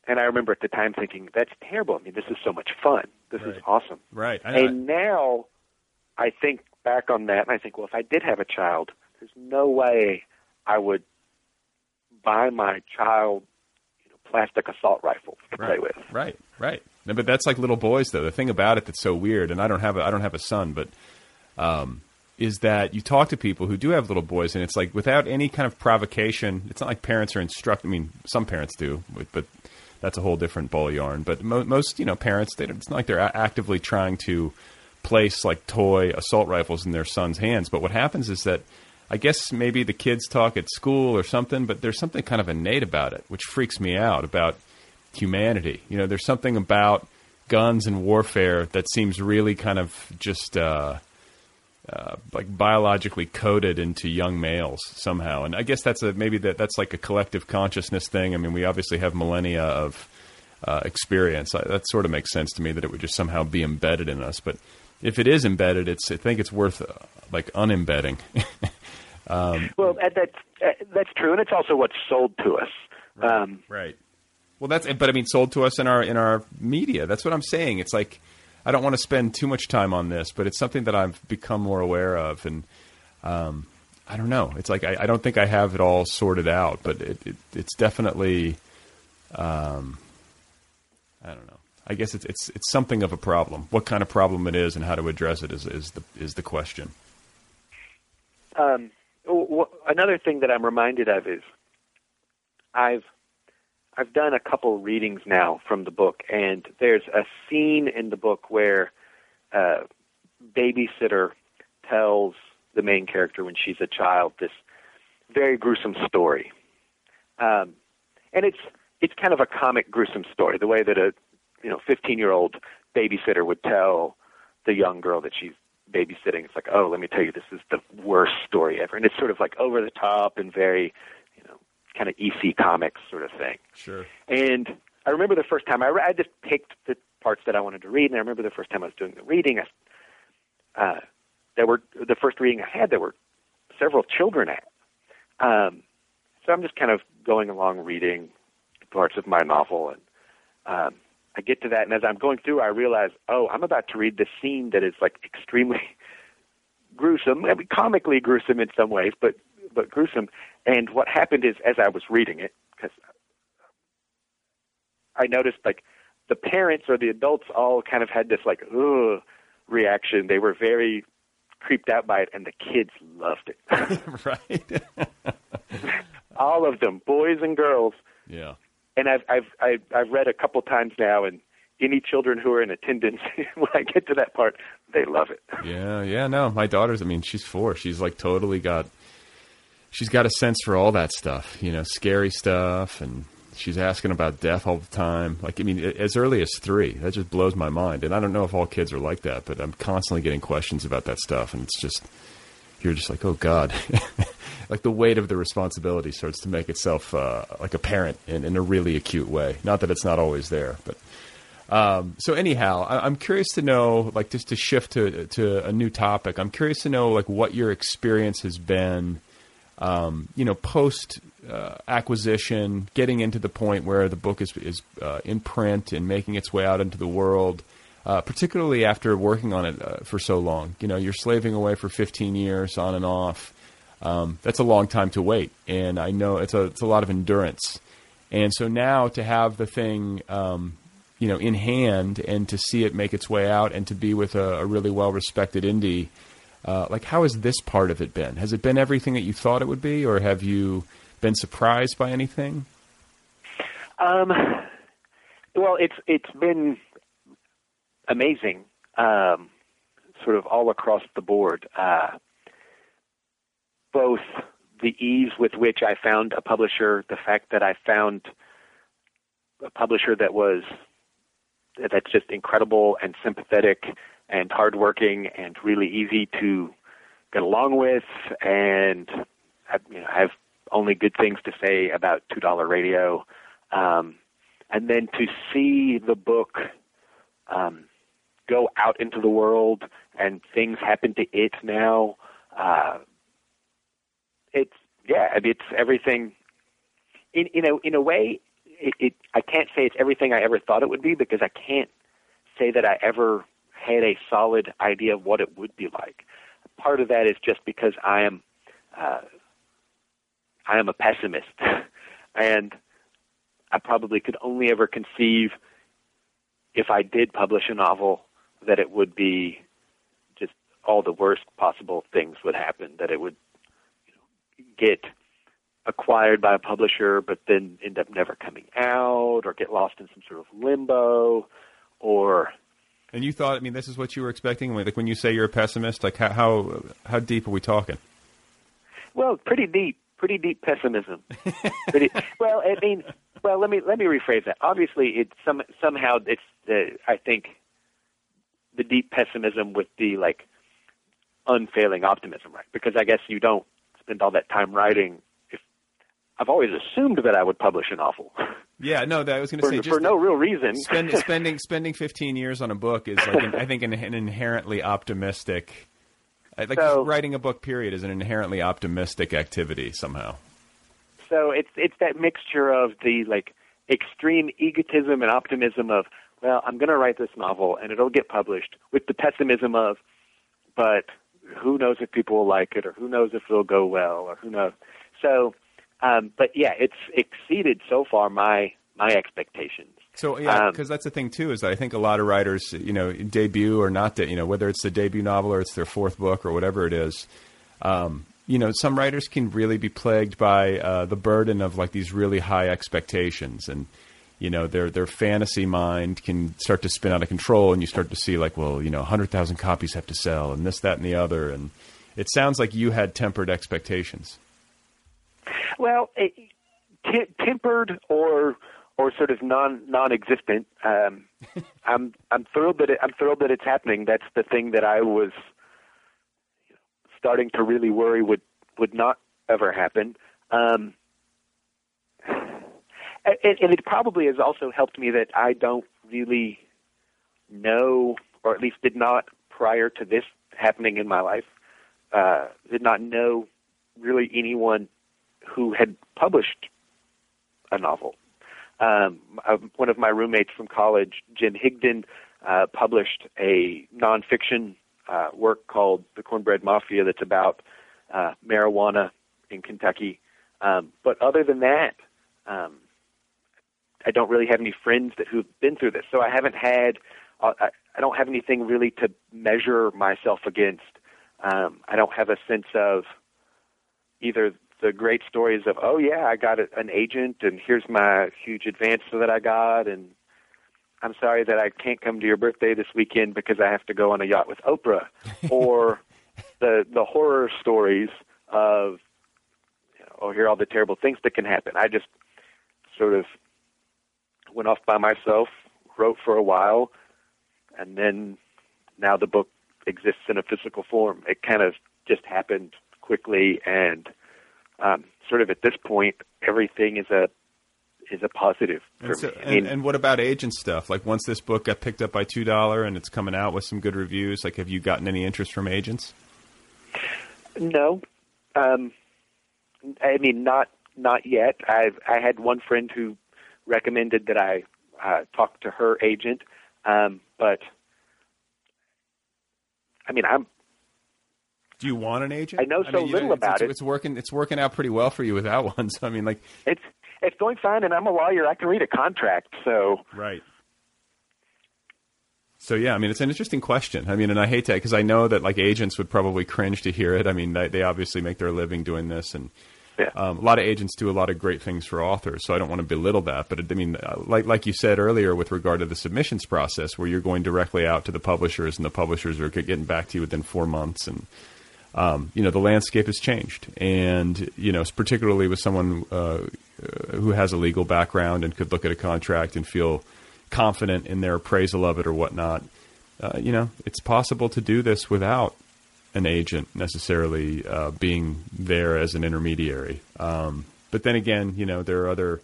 and I remember at the time thinking, "That's terrible. I mean, this is so much fun. This is awesome." right. And now I think back on that and I think, well, if I did have a child, there's no way I would buy my child you know, plastic assault rifles to play right, with. Right, right. No, but that's like little boys, though. The thing about it that's so weird, and I don't have a, I don't have a son, but um, is that you talk to people who do have little boys, and it's like without any kind of provocation. It's not like parents are instructed. I mean, some parents do, but that's a whole different ball of yarn. But mo- most, you know, parents, they it's not like they're a- actively trying to place like toy assault rifles in their son's hands. But what happens is that I guess maybe the kids talk at school or something, but there's something kind of innate about it, which freaks me out about humanity. You know, there's something about guns and warfare that seems really kind of just uh, uh, like biologically coded into young males somehow. And I guess that's a maybe that that's like a collective consciousness thing. I mean, we obviously have millennia of uh, experience. I, that sort of makes sense to me that it would just somehow be embedded in us. But if it is embedded, it's I think it's worth uh, like unembedding. *laughs* um, Well, that, that's uh, that's true, and it's also what's sold to us. Um, Right. Well, that's but I mean, sold to us in our in our media. That's what I'm saying. It's like I don't want to spend too much time on this, but it's something that I've become more aware of, and um, I don't know. It's like I, I don't think I have it all sorted out, but it, it, it's definitely um, I don't know. I guess it's it's it's something of a problem. What kind of problem it is, and how to address it is is the is the question. um, another thing that I'm reminded of is I've I've done a couple readings now from the book, and there's a scene in the book where uh, babysitter tells the main character when she's a child this very gruesome story, um, and it's it's kind of a comic gruesome story, the way that a you know 15 year old babysitter would tell the young girl that she's babysitting. It's like, oh, let me tell you, this is the worst story ever, and it's sort of like over the top and very, kind of EC comics sort of thing. Sure. And I remember the first time I, re- I just picked the parts that I wanted to read, and I remember the first time I was doing the reading, I, uh, there were the first reading I had, there were several children at. Um, so I'm just kind of going along reading parts of my novel, and um, I get to that, and as I'm going through, I realize, oh, I'm about to read this scene that is like extremely *laughs* gruesome, I mean, comically gruesome in some ways, but but gruesome. And what happened is, as I was reading it, because I noticed like the parents or the adults all kind of had this like ugh reaction. They were very creeped out by it, and the kids loved it. *laughs* right. *laughs* all of them, boys and girls. Yeah. and I've I've I've, I've read a couple times now, and any children who are in attendance *laughs* when I get to that part, they love it. Yeah, yeah, no, my daughter's. I mean, she's four. She's like totally got. She's got a sense for all that stuff, you know, scary stuff, and she's asking about death all the time. Like, I mean, as early as three, that just blows my mind. And I don't know if all kids are like that, but I'm constantly getting questions about that stuff, and it's just you're just like, oh god, *laughs* like the weight of the responsibility starts to make itself uh, like apparent in, in a really acute way. Not that it's not always there, but. Um, so anyhow, I, I'm curious to know, like, just to shift to to a new topic. I'm curious to know, like, what your experience has been, um, you know, post uh, acquisition, getting into the point where the book is is uh, in print and making its way out into the world uh, particularly after working on it uh, for so long. You know, you're slaving away for 15 years on and off. Um, that's a long time to wait, and I know it's a it's a lot of endurance. And so now to have the thing, um, you know, in hand and to see it make its way out and to be with a, a really well respected indie, uh, like how has this part of it been? Has it been everything that you thought it would be, or have you been surprised by anything? Um, well, it's it's been amazing, um, sort of all across the board. Uh, both the ease with which I found a publisher, the fact that I found a publisher that was that's just incredible and sympathetic and hardworking and really easy to get along with, and you know, have only good things to say about Two Dollar Radio. Um, and then to see the book um, go out into the world and things happen to it now. Uh, it's yeah, it's everything. In you know, in a way, it, it I can't say it's everything I ever thought it would be because I can't say that I ever had a solid idea of what it would be like. Part of that is just because I am uh, I am a pessimist, *laughs* and I probably could only ever conceive if I did publish a novel that it would be just all the worst possible things would happen. That it would you know, get acquired by a publisher, but then end up never coming out, or get lost in some sort of limbo, or. And you thought, I mean, this is what you were expecting. Like when you say you're a pessimist, like how how, how deep are we talking? Well, pretty deep, pretty deep pessimism. *laughs* pretty, well, I mean, well, let me let me rephrase that. Obviously, it's some somehow it's uh, I think the deep pessimism with the like unfailing optimism, right? Because I guess you don't spend all that time writing. I've always assumed that I would publish a novel. *laughs* Yeah, no, that I was going to say for no real reason. Spend, *laughs* spending spending 15 years on a book is like an, I think an, an inherently optimistic. Uh, like So- writing a book, period, is an inherently optimistic activity somehow. So it's it's that mixture of the like extreme egotism and optimism of well, I'm going to write this novel and it'll get published, with the pessimism of, but who knows if people will like it or who knows if it'll go well or who knows. So, um, but yeah, it's exceeded so far my my expectations. So yeah, Um, because that's the thing too is that I think a lot of writers, you know, debut or not, de- you know, whether it's the debut novel or it's their fourth book or whatever it is, um, you know, some writers can really be plagued by uh, the burden of like these really high expectations and. You know, their their fantasy mind can start to spin out of control, and you start to see like, well, you know, hundred thousand copies have to sell, and this, that, and the other, and it sounds like you had tempered expectations. Well, it, t- tempered or or sort of non non-existent. Um, *laughs* I'm I'm thrilled that it, I'm thrilled that it's happening. That's the thing that I was starting to really worry would would not ever happen. Um, *sighs* and, and it probably has also helped me that I don't really know, or at least did not prior to this happening in my life, uh, did not know really anyone who had published a novel. Um, uh, one of my roommates from college, Jim Higdon, uh, published a nonfiction uh, work called The Cornbread Mafia that's about uh, marijuana in Kentucky. Um, but other than that, um, I don't really have any friends that who've been through this, so I haven't had. Uh, I, I don't have anything really to measure myself against. Um, I don't have a sense of either the great stories of oh yeah I got an agent and here's my huge advance that I got and I'm sorry that I can't come to your birthday this weekend because I have to go on a yacht with Oprah *laughs* or the the horror stories of you know, oh here are all the terrible things that can happen. I just sort of went off by myself, wrote for a while, and then now the book exists in a physical form. It kind of just happened quickly, and um, sort of at this point, everything is a is a positive for And, so, me. I and, mean, and what about agent stuff? Like once this book got picked up by two dollar and it's coming out with some good reviews, like have you gotten any interest from agents? No, um, I mean not not yet. I I had one friend who recommended that I uh, talk to her agent, um, but I mean I'm Do you want an agent? I know so mean, little it's, about it's, it. It's working. It's working out pretty well for you without *laughs* one. So I mean, like it's it's going fine, and I'm a lawyer. I can read a contract, so right. So yeah, I mean, it's an interesting question. I mean, and I hate that because I know that like agents would probably cringe to hear it. I mean, they, they obviously make their living doing this, and Yeah. um, a lot of agents do a lot of great things for authors. So I don't want to belittle that, but I mean, uh, like like you said earlier, with regard to the submissions process, where you're going directly out to the publishers, and the publishers are getting back to you within four months, and um, you know the landscape has changed, and you know particularly with someone uh, uh, who has a legal background and could look at a contract and feel confident in their appraisal of it or whatnot. Uh, you know, it's possible to do this without an agent necessarily uh, being there as an intermediary. Um, but then again, you know, there are other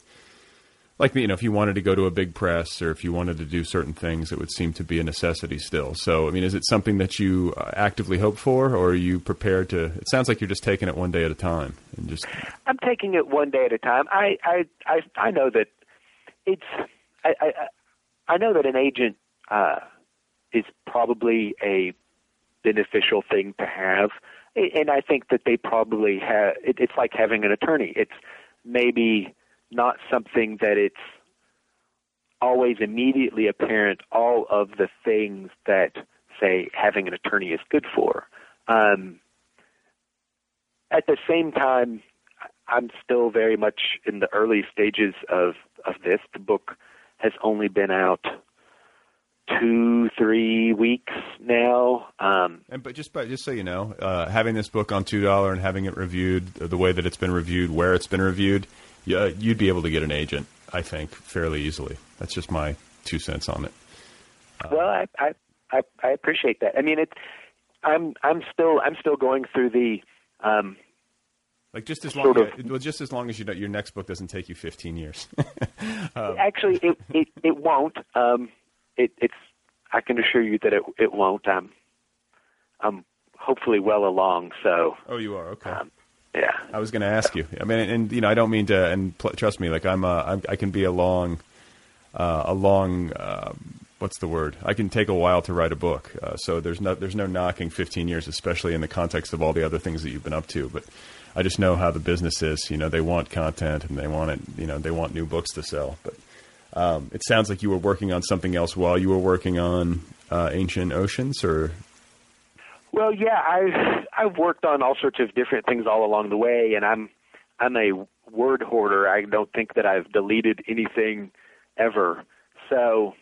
like you know, if you wanted to go to a big press or if you wanted to do certain things, it would seem to be a necessity still. So, I mean, is it something that you uh, actively hope for, or are you prepared to? It sounds like you're just taking it one day at a time and just I'm taking it one day at a time. I I I, I know that it's I, I I know that an agent uh, is probably a beneficial thing to have, and I think that they probably have. It, it's like having an attorney. It's maybe not something that it's always immediately apparent all of the things that say having an attorney is good for. Um, at the same time, I'm still very much in the early stages of of this. The book has only been out two, three weeks now. Um, And but just by, just so you know, uh, having this book on two dollar and having it reviewed the way that it's been reviewed, where it's been reviewed, yeah, you'd be able to get an agent, I think, fairly easily. That's just my two cents on it. well, I, I I I appreciate that. I mean, it. I'm I'm still I'm still going through the. Um, Like just as long, Sort of. well, just as long as you know, your next book doesn't take you fifteen years. *laughs* Um, actually, it it it won't. Um, it it's. I can assure you that it it won't. I'm I'm hopefully well along. So oh, you are okay. Yeah. I was going to ask you. I mean, and you know, I don't mean to, and pl- trust me, like I'm, uh, I'm I can be a long, uh, a long, uh, what's the word? I can take a while to write a book. Uh, so there's no, there's no knocking 15 years, especially in the context of all the other things that you've been up to. But I just know how the business is. You know, they want content and they want it. You know, they want new books to sell. But um, it sounds like you were working on something else while you were working on uh, Ancient Oceans, or Well, yeah, I've I've worked on all sorts of different things all along the way, and I'm I'm a word hoarder. I don't think that I've deleted anything ever. So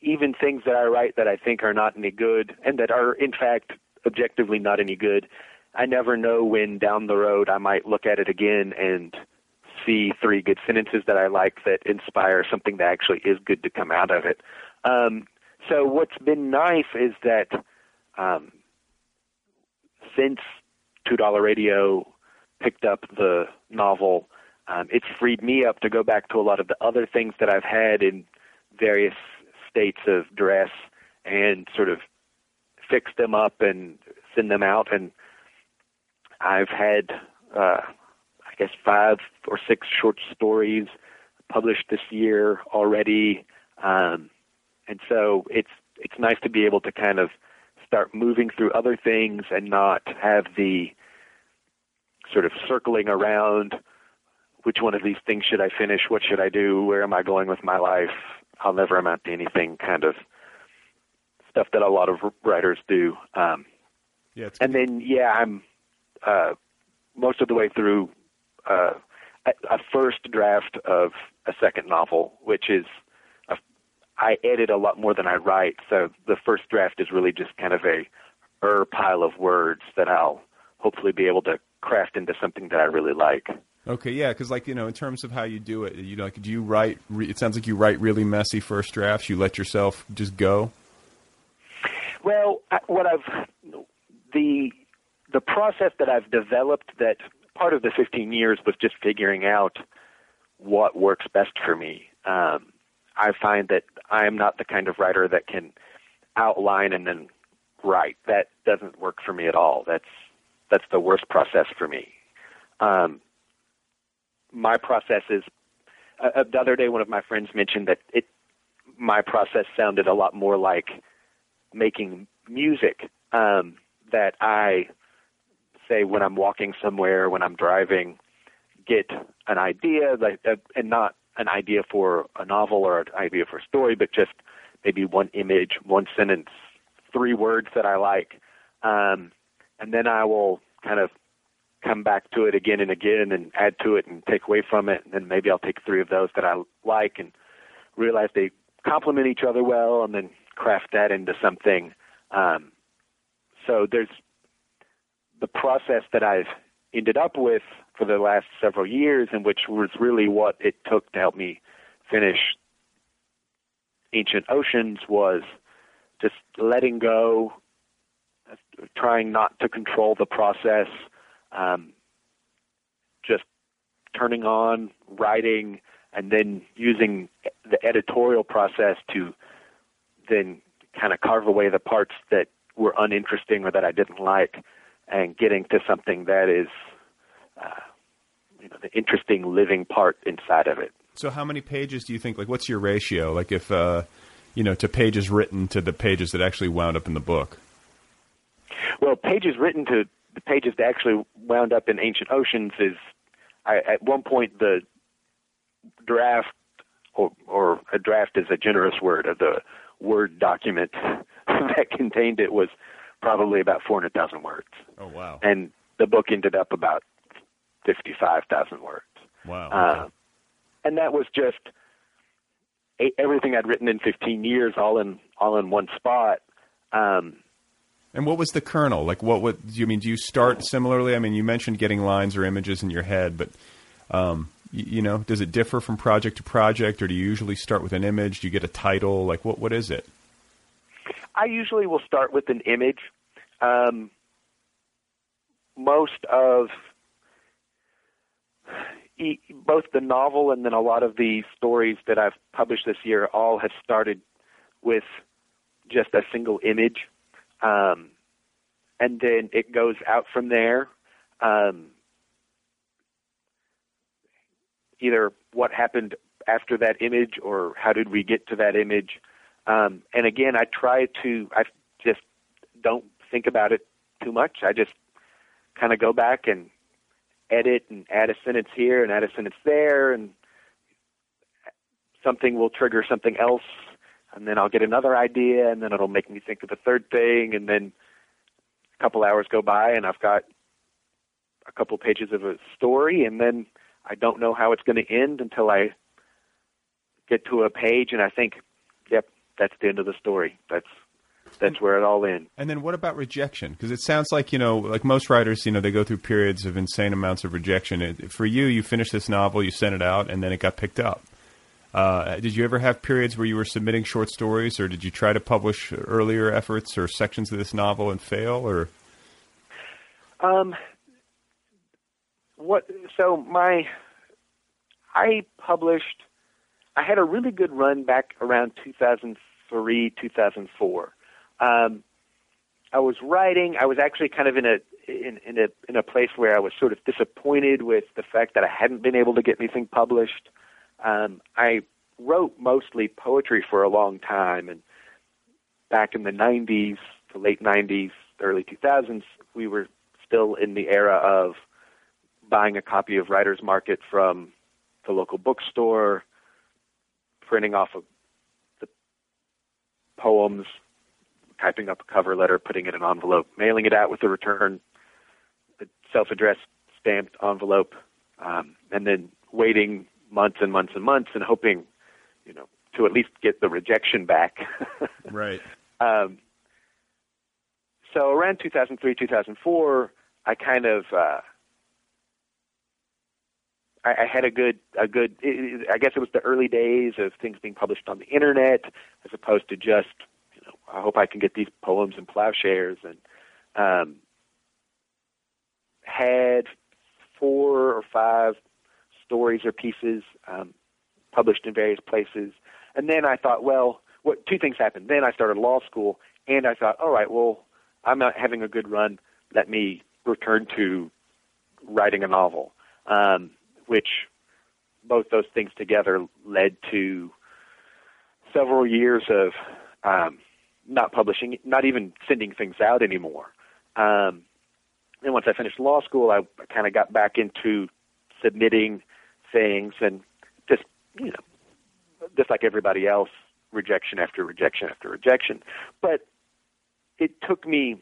even things that I write that I think are not any good, and that are in fact objectively not any good, I never know when down the road I might look at it again and see three good sentences that I like that inspire something that actually is good to come out of it. Um, so what's been nice is that um, since Two Dollar Radio picked up the novel, um, it's freed me up to go back to a lot of the other things that I've had in various states of duress and sort of fix them up and send them out. And I've had, uh, I guess, five or six short stories published this year already. Um, and so it's it's nice to be able to kind of start moving through other things and not have the sort of circling around which one of these things should I finish, what should I do, where am I going with my life, I'll never amount to anything kind of stuff that a lot of writers do. Um, yeah, and then yeah, I'm uh, most of the way through uh, a, a first draft of a second novel, which is I edit a lot more than I write. So the first draft is really just kind of a er pile of words that I'll hopefully be able to craft into something that I really like. Okay, yeah, because like you know, in terms of how you do it, you know, like do you write? Re- it sounds like you write really messy first drafts. You let yourself just go. Well, I, what I've the the process that I've developed that part of the 15 years was just figuring out what works best for me. Um, I find that I am not the kind of writer that can outline and then write. That doesn't work for me at all. That's that's the worst process for me. Um, my process is. Uh, the other day, one of my friends mentioned that it my process sounded a lot more like making music. Um, that I say when I'm walking somewhere, when I'm driving, get an idea, like, uh, and not an idea for a novel or an idea for a story, but just maybe one image, one sentence, three words that I like, um, and then I will kind of come back to it again and again and add to it and take away from it, and then maybe I'll take three of those that I like and realize they complement each other well, and then craft that into something. Um, so there's the process that I've ended up with for the last several years, and which was really what it took to help me finish Ancient Oceans, was just letting go, trying not to control the process, um, just turning on, writing, and then using the editorial process to then kind of carve away the parts that were uninteresting or that I didn't like, and getting to something that is, uh, you know, the interesting living part inside of it. So, how many pages do you think? Like, what's your ratio? Like, if uh, you know, to pages written to the pages that actually wound up in the book. Well, pages written to the pages that actually wound up in Ancient Oceans is, I, at one point, the draft, or, or a draft is a generous word, of the Word document *laughs* that contained it was probably about 400,000 words. Oh, wow. And the book ended up about 55,000 words. Wow. Okay. and that was just everything I'd written in 15 years, all in all in one spot. Um, and what was the kernel? Like, what would you mean? Do you start similarly? I mean, you mentioned getting lines or images in your head, but um, you, you, know, does it differ from project to project, or do you usually start with an image? Do you get a title? Like, what what is it? I usually will start with an image. Um, most of both the novel and then a lot of the stories that I've published this year all have started with just a single image, um, and then it goes out from there. Um, either what happened after that image or how did we get to that image. Um, and again, I try to, I just don't think about it too much. I just kind of go back and edit and add a sentence here and add a sentence there, and something will trigger something else, and then I'll get another idea, and then it'll make me think of a third thing, and then a couple hours go by, and I've got a couple pages of a story, and then I don't know how it's going to end until I get to a page, and I think, yep, that's the end of the story. That's that's where it all ends. And then what about rejection? Because it sounds like you know, like most writers, you know, they go through periods of insane amounts of rejection. It, for you, you finished this novel, you sent it out, and then it got picked up. Uh, did you ever have periods where you were submitting short stories, or did you try to publish earlier efforts or sections of this novel and fail, or? Um, what? So my, I published. I had a really good run back around 2003, 2004 um, I was writing. I was actually kind of in a in, in a in a place where I was sort of disappointed with the fact that I hadn't been able to get anything published. Um, I wrote mostly poetry for a long time, and back in the '90s, the late '90s, early 2000s, we were still in the era of buying a copy of Writer's Market from the local bookstore, printing off of the poems typing up a cover letter, putting it in an envelope, mailing it out with a return, the self-addressed stamped envelope, um, and then waiting months and months and months and hoping, you know, to at least get the rejection back. *laughs* right. Um, so around 2003, 2004, I kind of uh, I, I had a good a good. It, I guess it was the early days of things being published on the internet, as opposed to just I hope I can get these poems in Ploughshares and um, had four or five stories or pieces um, published in various places, and then I thought, well, what two things happened. Then I started law school, and I thought, all right, well, I'm not having a good run. Let me return to writing a novel, um, which both those things together led to several years of um, not publishing, not even sending things out anymore. Um, and once I finished law school, I kind of got back into submitting things and just, you know, just like everybody else, rejection after rejection after rejection. But it took me,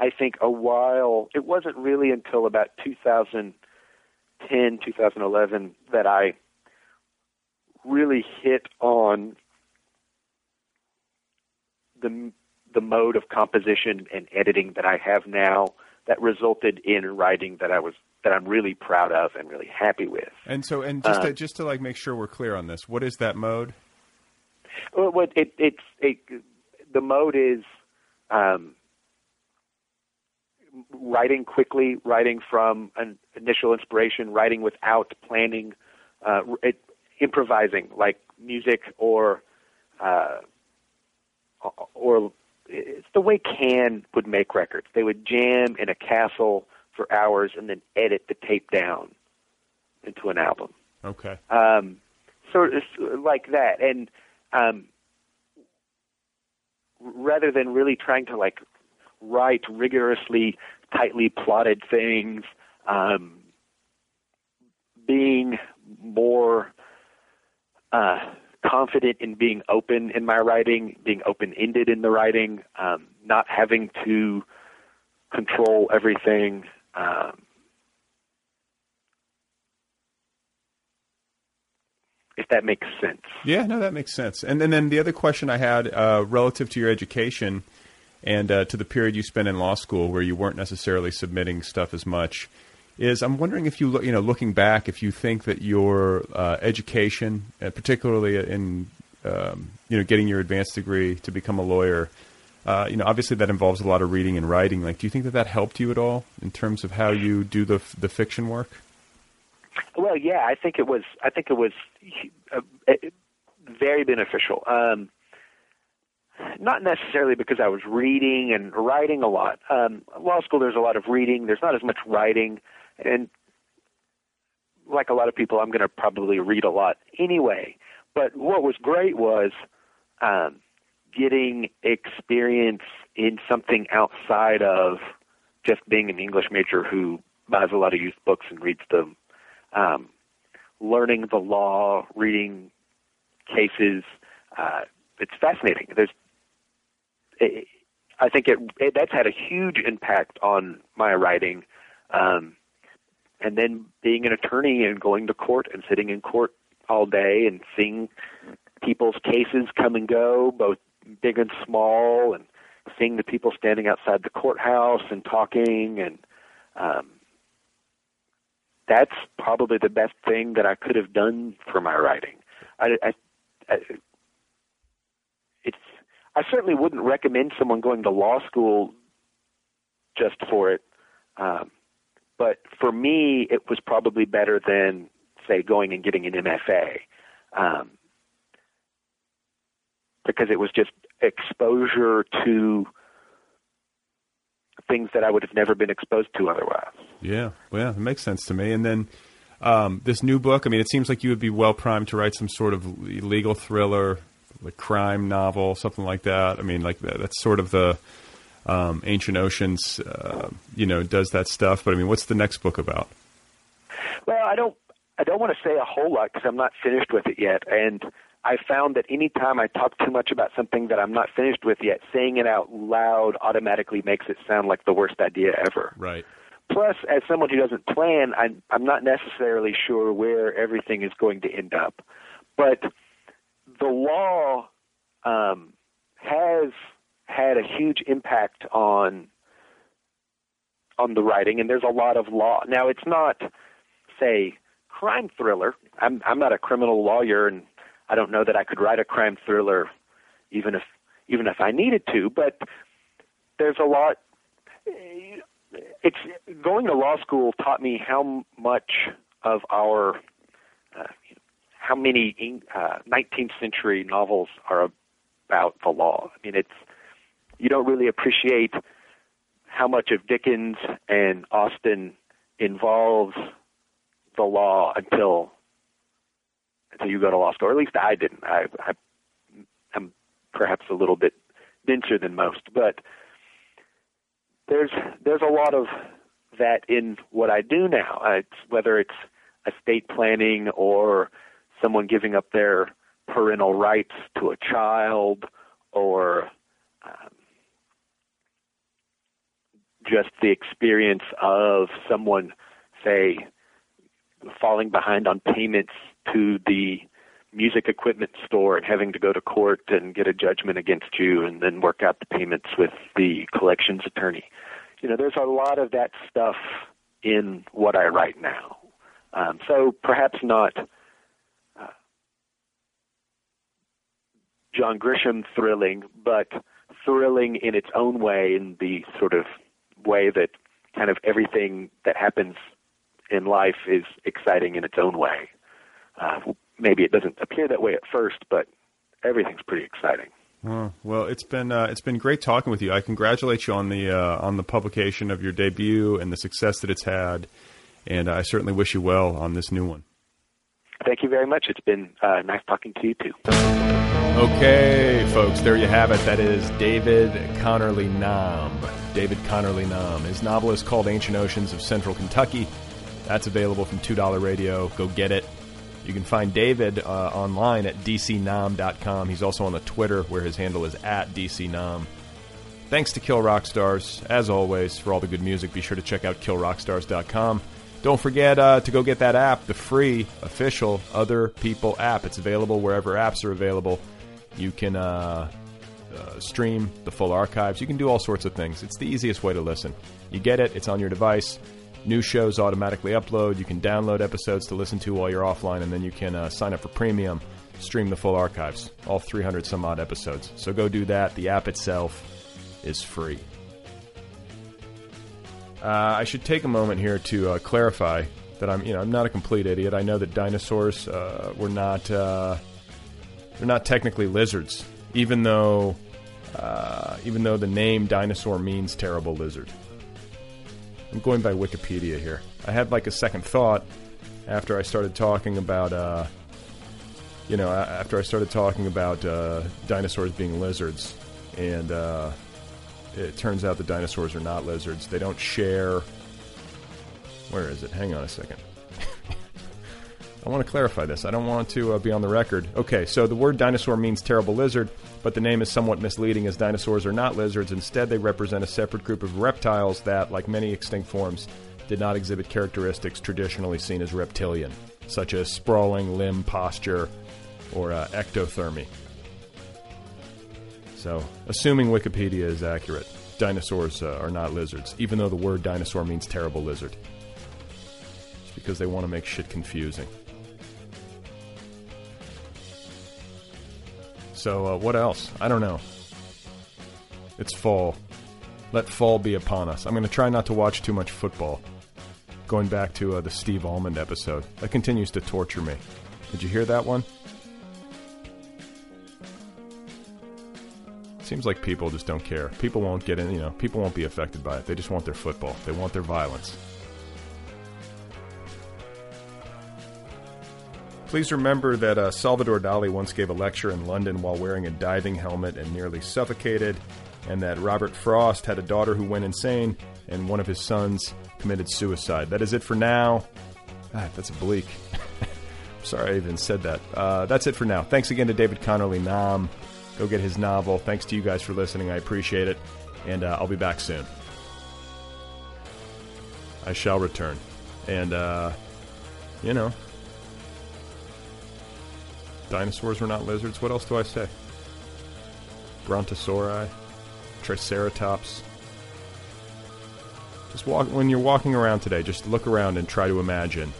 I think, a while. It wasn't really until about 2010, 2011 that I really hit on the the mode of composition and editing that I have now that resulted in writing that I was that I'm really proud of and really happy with. And so, and just to, just to like make sure we're clear on this, what is that mode? Well, what it, it's it, the mode is um, writing quickly, writing from an initial inspiration, writing without planning, uh, it, improvising like music or uh, or it's the way Can would make records. They would jam in a castle for hours and then edit the tape down into an album. Okay. Um, so it's like that, and um, rather than really trying to like write rigorously, tightly plotted things, um, being more uh, confident in being open in my writing, being open-ended in the writing, um, not having to control everything. Um, if that makes sense. Yeah, no, that makes sense. And, and then the other question I had uh, relative to your education and uh, to the period you spent in law school, where you weren't necessarily submitting stuff as much, is I'm wondering if you look, you know, looking back, if you think that your uh, education, uh, particularly in um, you know getting your advanced degree to become a lawyer, uh, you know, obviously that involves a lot of reading and writing. Like, do you think that that helped you at all in terms of how you do the the fiction work? Well, yeah, I think it was. I think it was uh, very beneficial. Um, not necessarily because I was reading and writing a lot. Um, law school, there's a lot of reading. There's not as much writing, and like a lot of people, I'm going to probably read a lot anyway. But what was great was um, getting experience in something outside of just being an English major who buys a lot of used books and reads them um, learning the law, reading cases. Uh, it's fascinating. There's, it, I think it, it that's had a huge impact on my writing. Um, and then being an attorney and going to court and sitting in court all day and seeing people's cases come and go, both big and small, and seeing the people standing outside the courthouse and talking and um, that's probably the best thing that I could have done for my writing. I, I, I, it's I certainly wouldn't recommend someone going to law school just for it, um, but for me, it was probably better than say going and getting an MFA, um, because it was just exposure to things that I would have never been exposed to otherwise. Yeah, well, it makes sense to me. And then um, this new book, I mean, it seems like you would be well primed to write some sort of legal thriller, like crime novel, something like that. I mean, like that, that's sort of the um, Ancient Oceans, uh, you know, does that stuff. But I mean, what's the next book about? Well, I don't, I don't want to say a whole lot because I'm not finished with it yet, and I found that anytime I talk too much about something that I'm not finished with yet, saying it out loud automatically makes it sound like the worst idea ever. Right. plus, as someone who doesn't plan, I'm, I'm not necessarily sure where everything is going to end up. But the law um, has had a huge impact on on the writing, and there's a lot of law. Now, it's not, say, crime thriller. I'm I'm not a criminal lawyer, and I don't know that I could write a crime thriller, even if even if I needed to. But there's a lot. It's going to law school taught me how much of our uh, how many uh, 19th century novels are about the law. I mean, it's you don't really appreciate how much of Dickens and Austen involves the law until until you go to law school. Or at least I didn't. I, I am perhaps a little bit denser than most, but there's there's a lot of that in what I do now. It's, whether it's estate planning or someone giving up their parental rights to a child or um, just the experience of someone, say, falling behind on payments to the music equipment store and having to go to court and get a judgment against you and then work out the payments with the collections attorney. You know, there's a lot of that stuff in what I write now. Um, so perhaps not uh, John Grisham thrilling, but thrilling in its own way in the sort of way that kind of everything that happens in life is exciting in its own way. Uh, maybe it doesn't appear that way at first, but everything's pretty exciting. Oh, well, it's been uh, it's been great talking with you. I congratulate you on the uh, on the publication of your debut and the success that it's had, and I certainly wish you well on this new one. Thank you very much. It's been uh, nice talking to you too. Okay, folks, there you have it. That is David Connerley Nahm. David Connerley Nahm. His novel is called Ancient Oceans of Central Kentucky. That's available from $2 Radio. Go get it. You can find David uh, online at dcnahm.com. He's also on the Twitter where his handle is at dcnahm. Thanks to Kill Rock Stars, as always, for all the good music. Be sure to check out killrockstars.com. Don't forget uh, to go get that app, the free, official Other People app. It's available wherever apps are available. You can uh, uh, stream the full archives. You can do all sorts of things. It's the easiest way to listen. You get it, it's on your device. New shows automatically upload. You can download episodes to listen to while you're offline, and then you can uh, sign up for premium, stream the full archives, all 300 some odd episodes. So go do that. The app itself is free. Uh, I should take a moment here to uh, clarify that I'm, you know, I'm not a complete idiot. I know that dinosaurs uh, were not, uh, they're not technically lizards, even though, uh, even though the name dinosaur means terrible lizard. I'm going by Wikipedia here. I had like a second thought after I started talking about, uh, you know, after I started talking about uh, dinosaurs being lizards, and uh, it turns out the dinosaurs are not lizards. They don't share. Where is it? Hang on a second. *laughs* I want to clarify this. I don't want to uh, be on the record. Okay, so the word dinosaur means terrible lizard, but the name is somewhat misleading as dinosaurs are not lizards. Instead, they represent a separate group of reptiles that, like many extinct forms, did not exhibit characteristics traditionally seen as reptilian, such as sprawling limb posture or uh, ectothermy. So, assuming Wikipedia is accurate, dinosaurs uh, are not lizards, even though the word dinosaur means terrible lizard. It's because they want to make shit confusing. So, uh, what else? I don't know. It's fall. Let fall be upon us. I'm going to try not to watch too much football. Going back to uh, the Steve Almond episode. That continues to torture me. Did you hear that one? Seems like people just don't care. People won't get in, you know, people won't be affected by it. They just want their football. They want their violence. Please remember that uh, Salvador Dali once gave a lecture in London while wearing a diving helmet and nearly suffocated, and that Robert Frost had a daughter who went insane, and one of his sons committed suicide. That is it for now. God, that's bleak. *laughs* Sorry I even said that. Uh, that's it for now. Thanks again to David Connerley Nahm. Go get his novel. Thanks to you guys for listening. I appreciate it. And uh, I'll be back soon. I shall return. And, uh, you know, dinosaurs were not lizards. What else do I say? Brontosauri, Triceratops. Just walk when you're walking around today. Just look around and try to imagine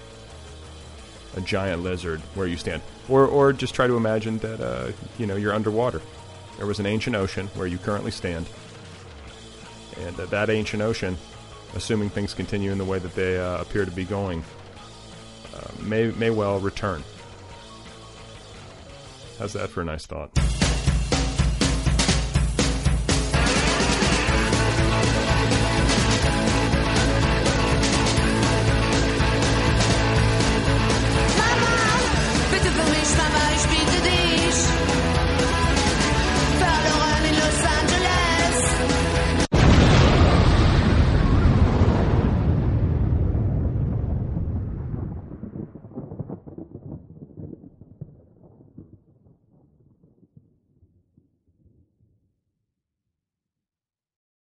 a giant lizard where you stand, or or just try to imagine that uh, you know you're underwater. There was an ancient ocean where you currently stand, and uh, that ancient ocean, assuming things continue in the way that they uh, appear to be going, uh, may may well return. How's that for a nice thought?